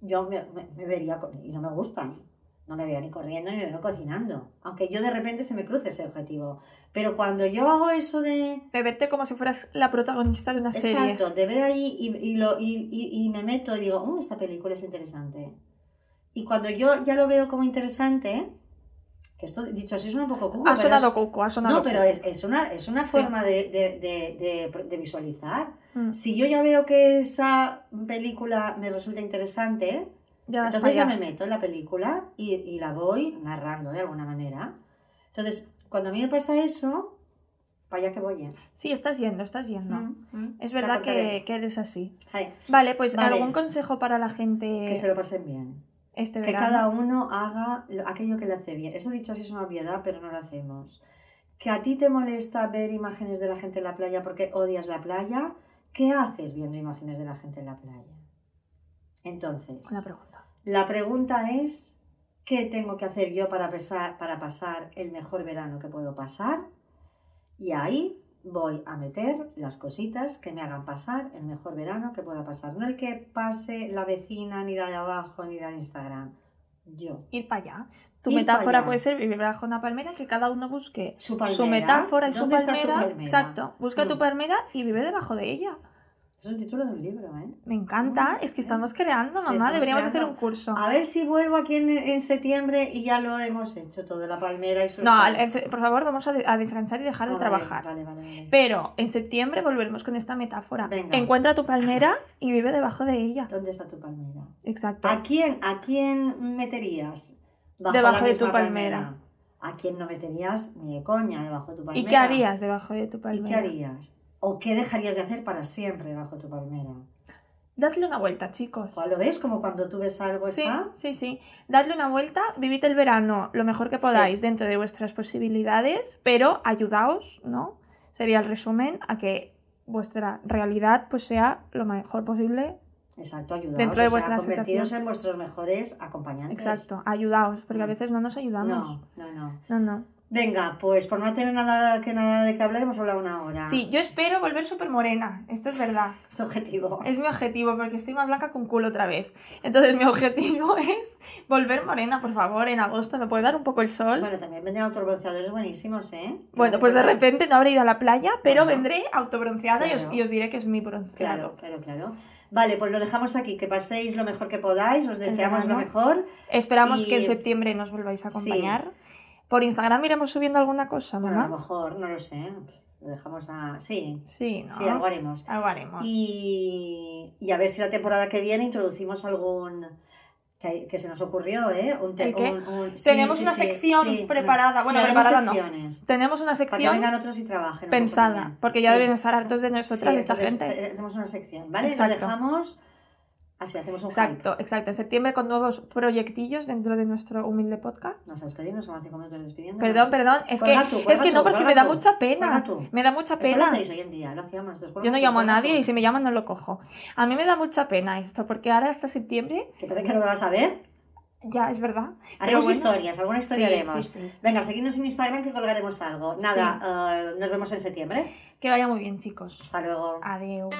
yo me, me- me vería, y no me gustan, no me veo ni corriendo ni me veo cocinando, aunque yo de repente se me cruce ese objetivo, pero cuando yo hago eso de... De verte como si fueras la protagonista de una serie. Exacto, de ver ahí y, y lo, y, y- y me meto y digo, oh, esta película es interesante. Y cuando yo ya lo veo como interesante, que esto dicho así suena un poco cuco, Ha sonado es- coco, ha sonado no, pero es, es una, es una Sí. forma de, de- de- de- de visualizar. Mm, Si yo ya veo que esa película me resulta interesante, ya entonces ya me meto en la película y, y la voy narrando de alguna manera. Entonces, cuando a mí me pasa eso, allá que voy. ¿eh? Sí, estás yendo, estás yendo. Mm, mm. Es verdad que, que eres así. Ay, Vale, pues Vale. algún consejo para la gente que se lo pasen bien. Este Que cada uno haga lo- aquello que le hace bien. Eso dicho así es una obviedad, pero no lo hacemos. Que a ti te molesta ver imágenes de la gente en la playa porque odias la playa, ¿qué haces viendo imágenes de la gente en la playa? Entonces, Una pregunta. la pregunta es, ¿qué tengo que hacer yo para, pesar- para pasar el mejor verano que puedo pasar? Y ahí voy a meter las cositas que me hagan pasar el mejor verano que pueda pasar. No el que pase la vecina, ni la de abajo, ni la de Instagram. Yo. Ir para allá. Tu Ir metáfora puede ser vivir bajo una palmera, que cada uno busque Su su palmera. metáfora y su ¿Dónde está tu palmera. palmera? Exacto. Busca tu Mm. palmera y vive debajo de ella. Es un título de un libro, ¿eh? Me encanta. Es que estamos creando, Sí, mamá. estamos Deberíamos creando. hacer un curso. A ver si vuelvo aquí en, en septiembre y ya lo hemos hecho todo, la palmera y sus No, por favor, vamos a, a descansar y dejar Ah, de vale, trabajar. Vale, vale, vale. Pero en septiembre volveremos con esta metáfora. Venga. Encuentra tu palmera y vive debajo de ella. ¿Dónde está tu palmera? Exacto. ¿A quién, a quién meterías bajo Debajo de tu misma palmera. ¿A quién no meterías ni de coña debajo de tu palmera? ¿Y qué harías debajo de tu ¿Y palmera? qué harías? ¿O qué dejarías de hacer para siempre bajo tu palmera? Dadle una vuelta, chicos. ¿Cuál lo ves? Como cuando tú ves algo Sí, está. sí, sí. Dadle una vuelta, vivid el verano lo mejor que podáis dentro de vuestras posibilidades, pero ayudaos, ¿no? Sería el resumen a que vuestra realidad pues sea lo mejor posible. Exacto, ayudaos. Dentro de o sea, convertiros en vuestros mejores acompañantes. Exacto, ayudaos, porque a Mm. veces no nos ayudamos. No, no, no. No, no. Venga, pues por no tener nada que nada de que hablar, hemos hablado una hora. Sí, yo espero volver súper morena, esto es verdad. Es tu objetivo. Es mi objetivo, porque estoy más blanca un culo otra vez. Entonces mi objetivo es volver morena, por favor, en agosto. ¿Me puede dar un poco el sol? Bueno, también vendrán autobronceadores buenísimos, ¿eh? Bueno, pues de repente no habré ido a la playa, pero Bueno. vendré autobronceada y, os, y os diré que es mi bronceado. Claro, claro, claro. Vale, pues lo dejamos aquí. Que paséis lo mejor que podáis. Os deseamos lo mejor. Esperamos que en septiembre nos volváis a Sí. Por Instagram iremos subiendo alguna cosa, Bueno, a lo mamá. mejor, no lo sé. Lo dejamos a. Sí, Sí, ¿no? sí, algo haremos. Algo haremos. Y, y a ver si la temporada que viene introducimos algún. Que, que se nos ocurrió, ¿eh? Un te- ¿El qué? un- un- sí, Tenemos sí, una sí, sección preparada. Bueno, preparada no. Tenemos una Para que sección vengan otros y trabajen. pensada, porque ya deben estar hartos de nosotras esta gente. te- Tenemos una sección, ¿vale? Lo dejamos. Así hacemos un hype. Exacto, exacto. En septiembre con nuevos proyectillos dentro de nuestro humilde podcast. Nos despedimos, son cinco minutos despidiendo. Perdón, perdón. Es que, tú, es que no, porque me da mucha pena. Me da mucha Esto lo pena. hacéis hoy en día, lo hacíamos nosotros. Yo no llamo a nadie tú. y si me llaman no lo cojo. A mí me da mucha pena esto, porque ahora hasta septiembre, Que parece que no me vas a ver. ya es verdad. Haremos bueno, historias, alguna historia sí, haremos. sí, sí. Venga, seguidnos en Instagram que colgaremos algo. Nada, eh, nos vemos en septiembre. Que vaya muy bien, chicos. Hasta luego. Adiós.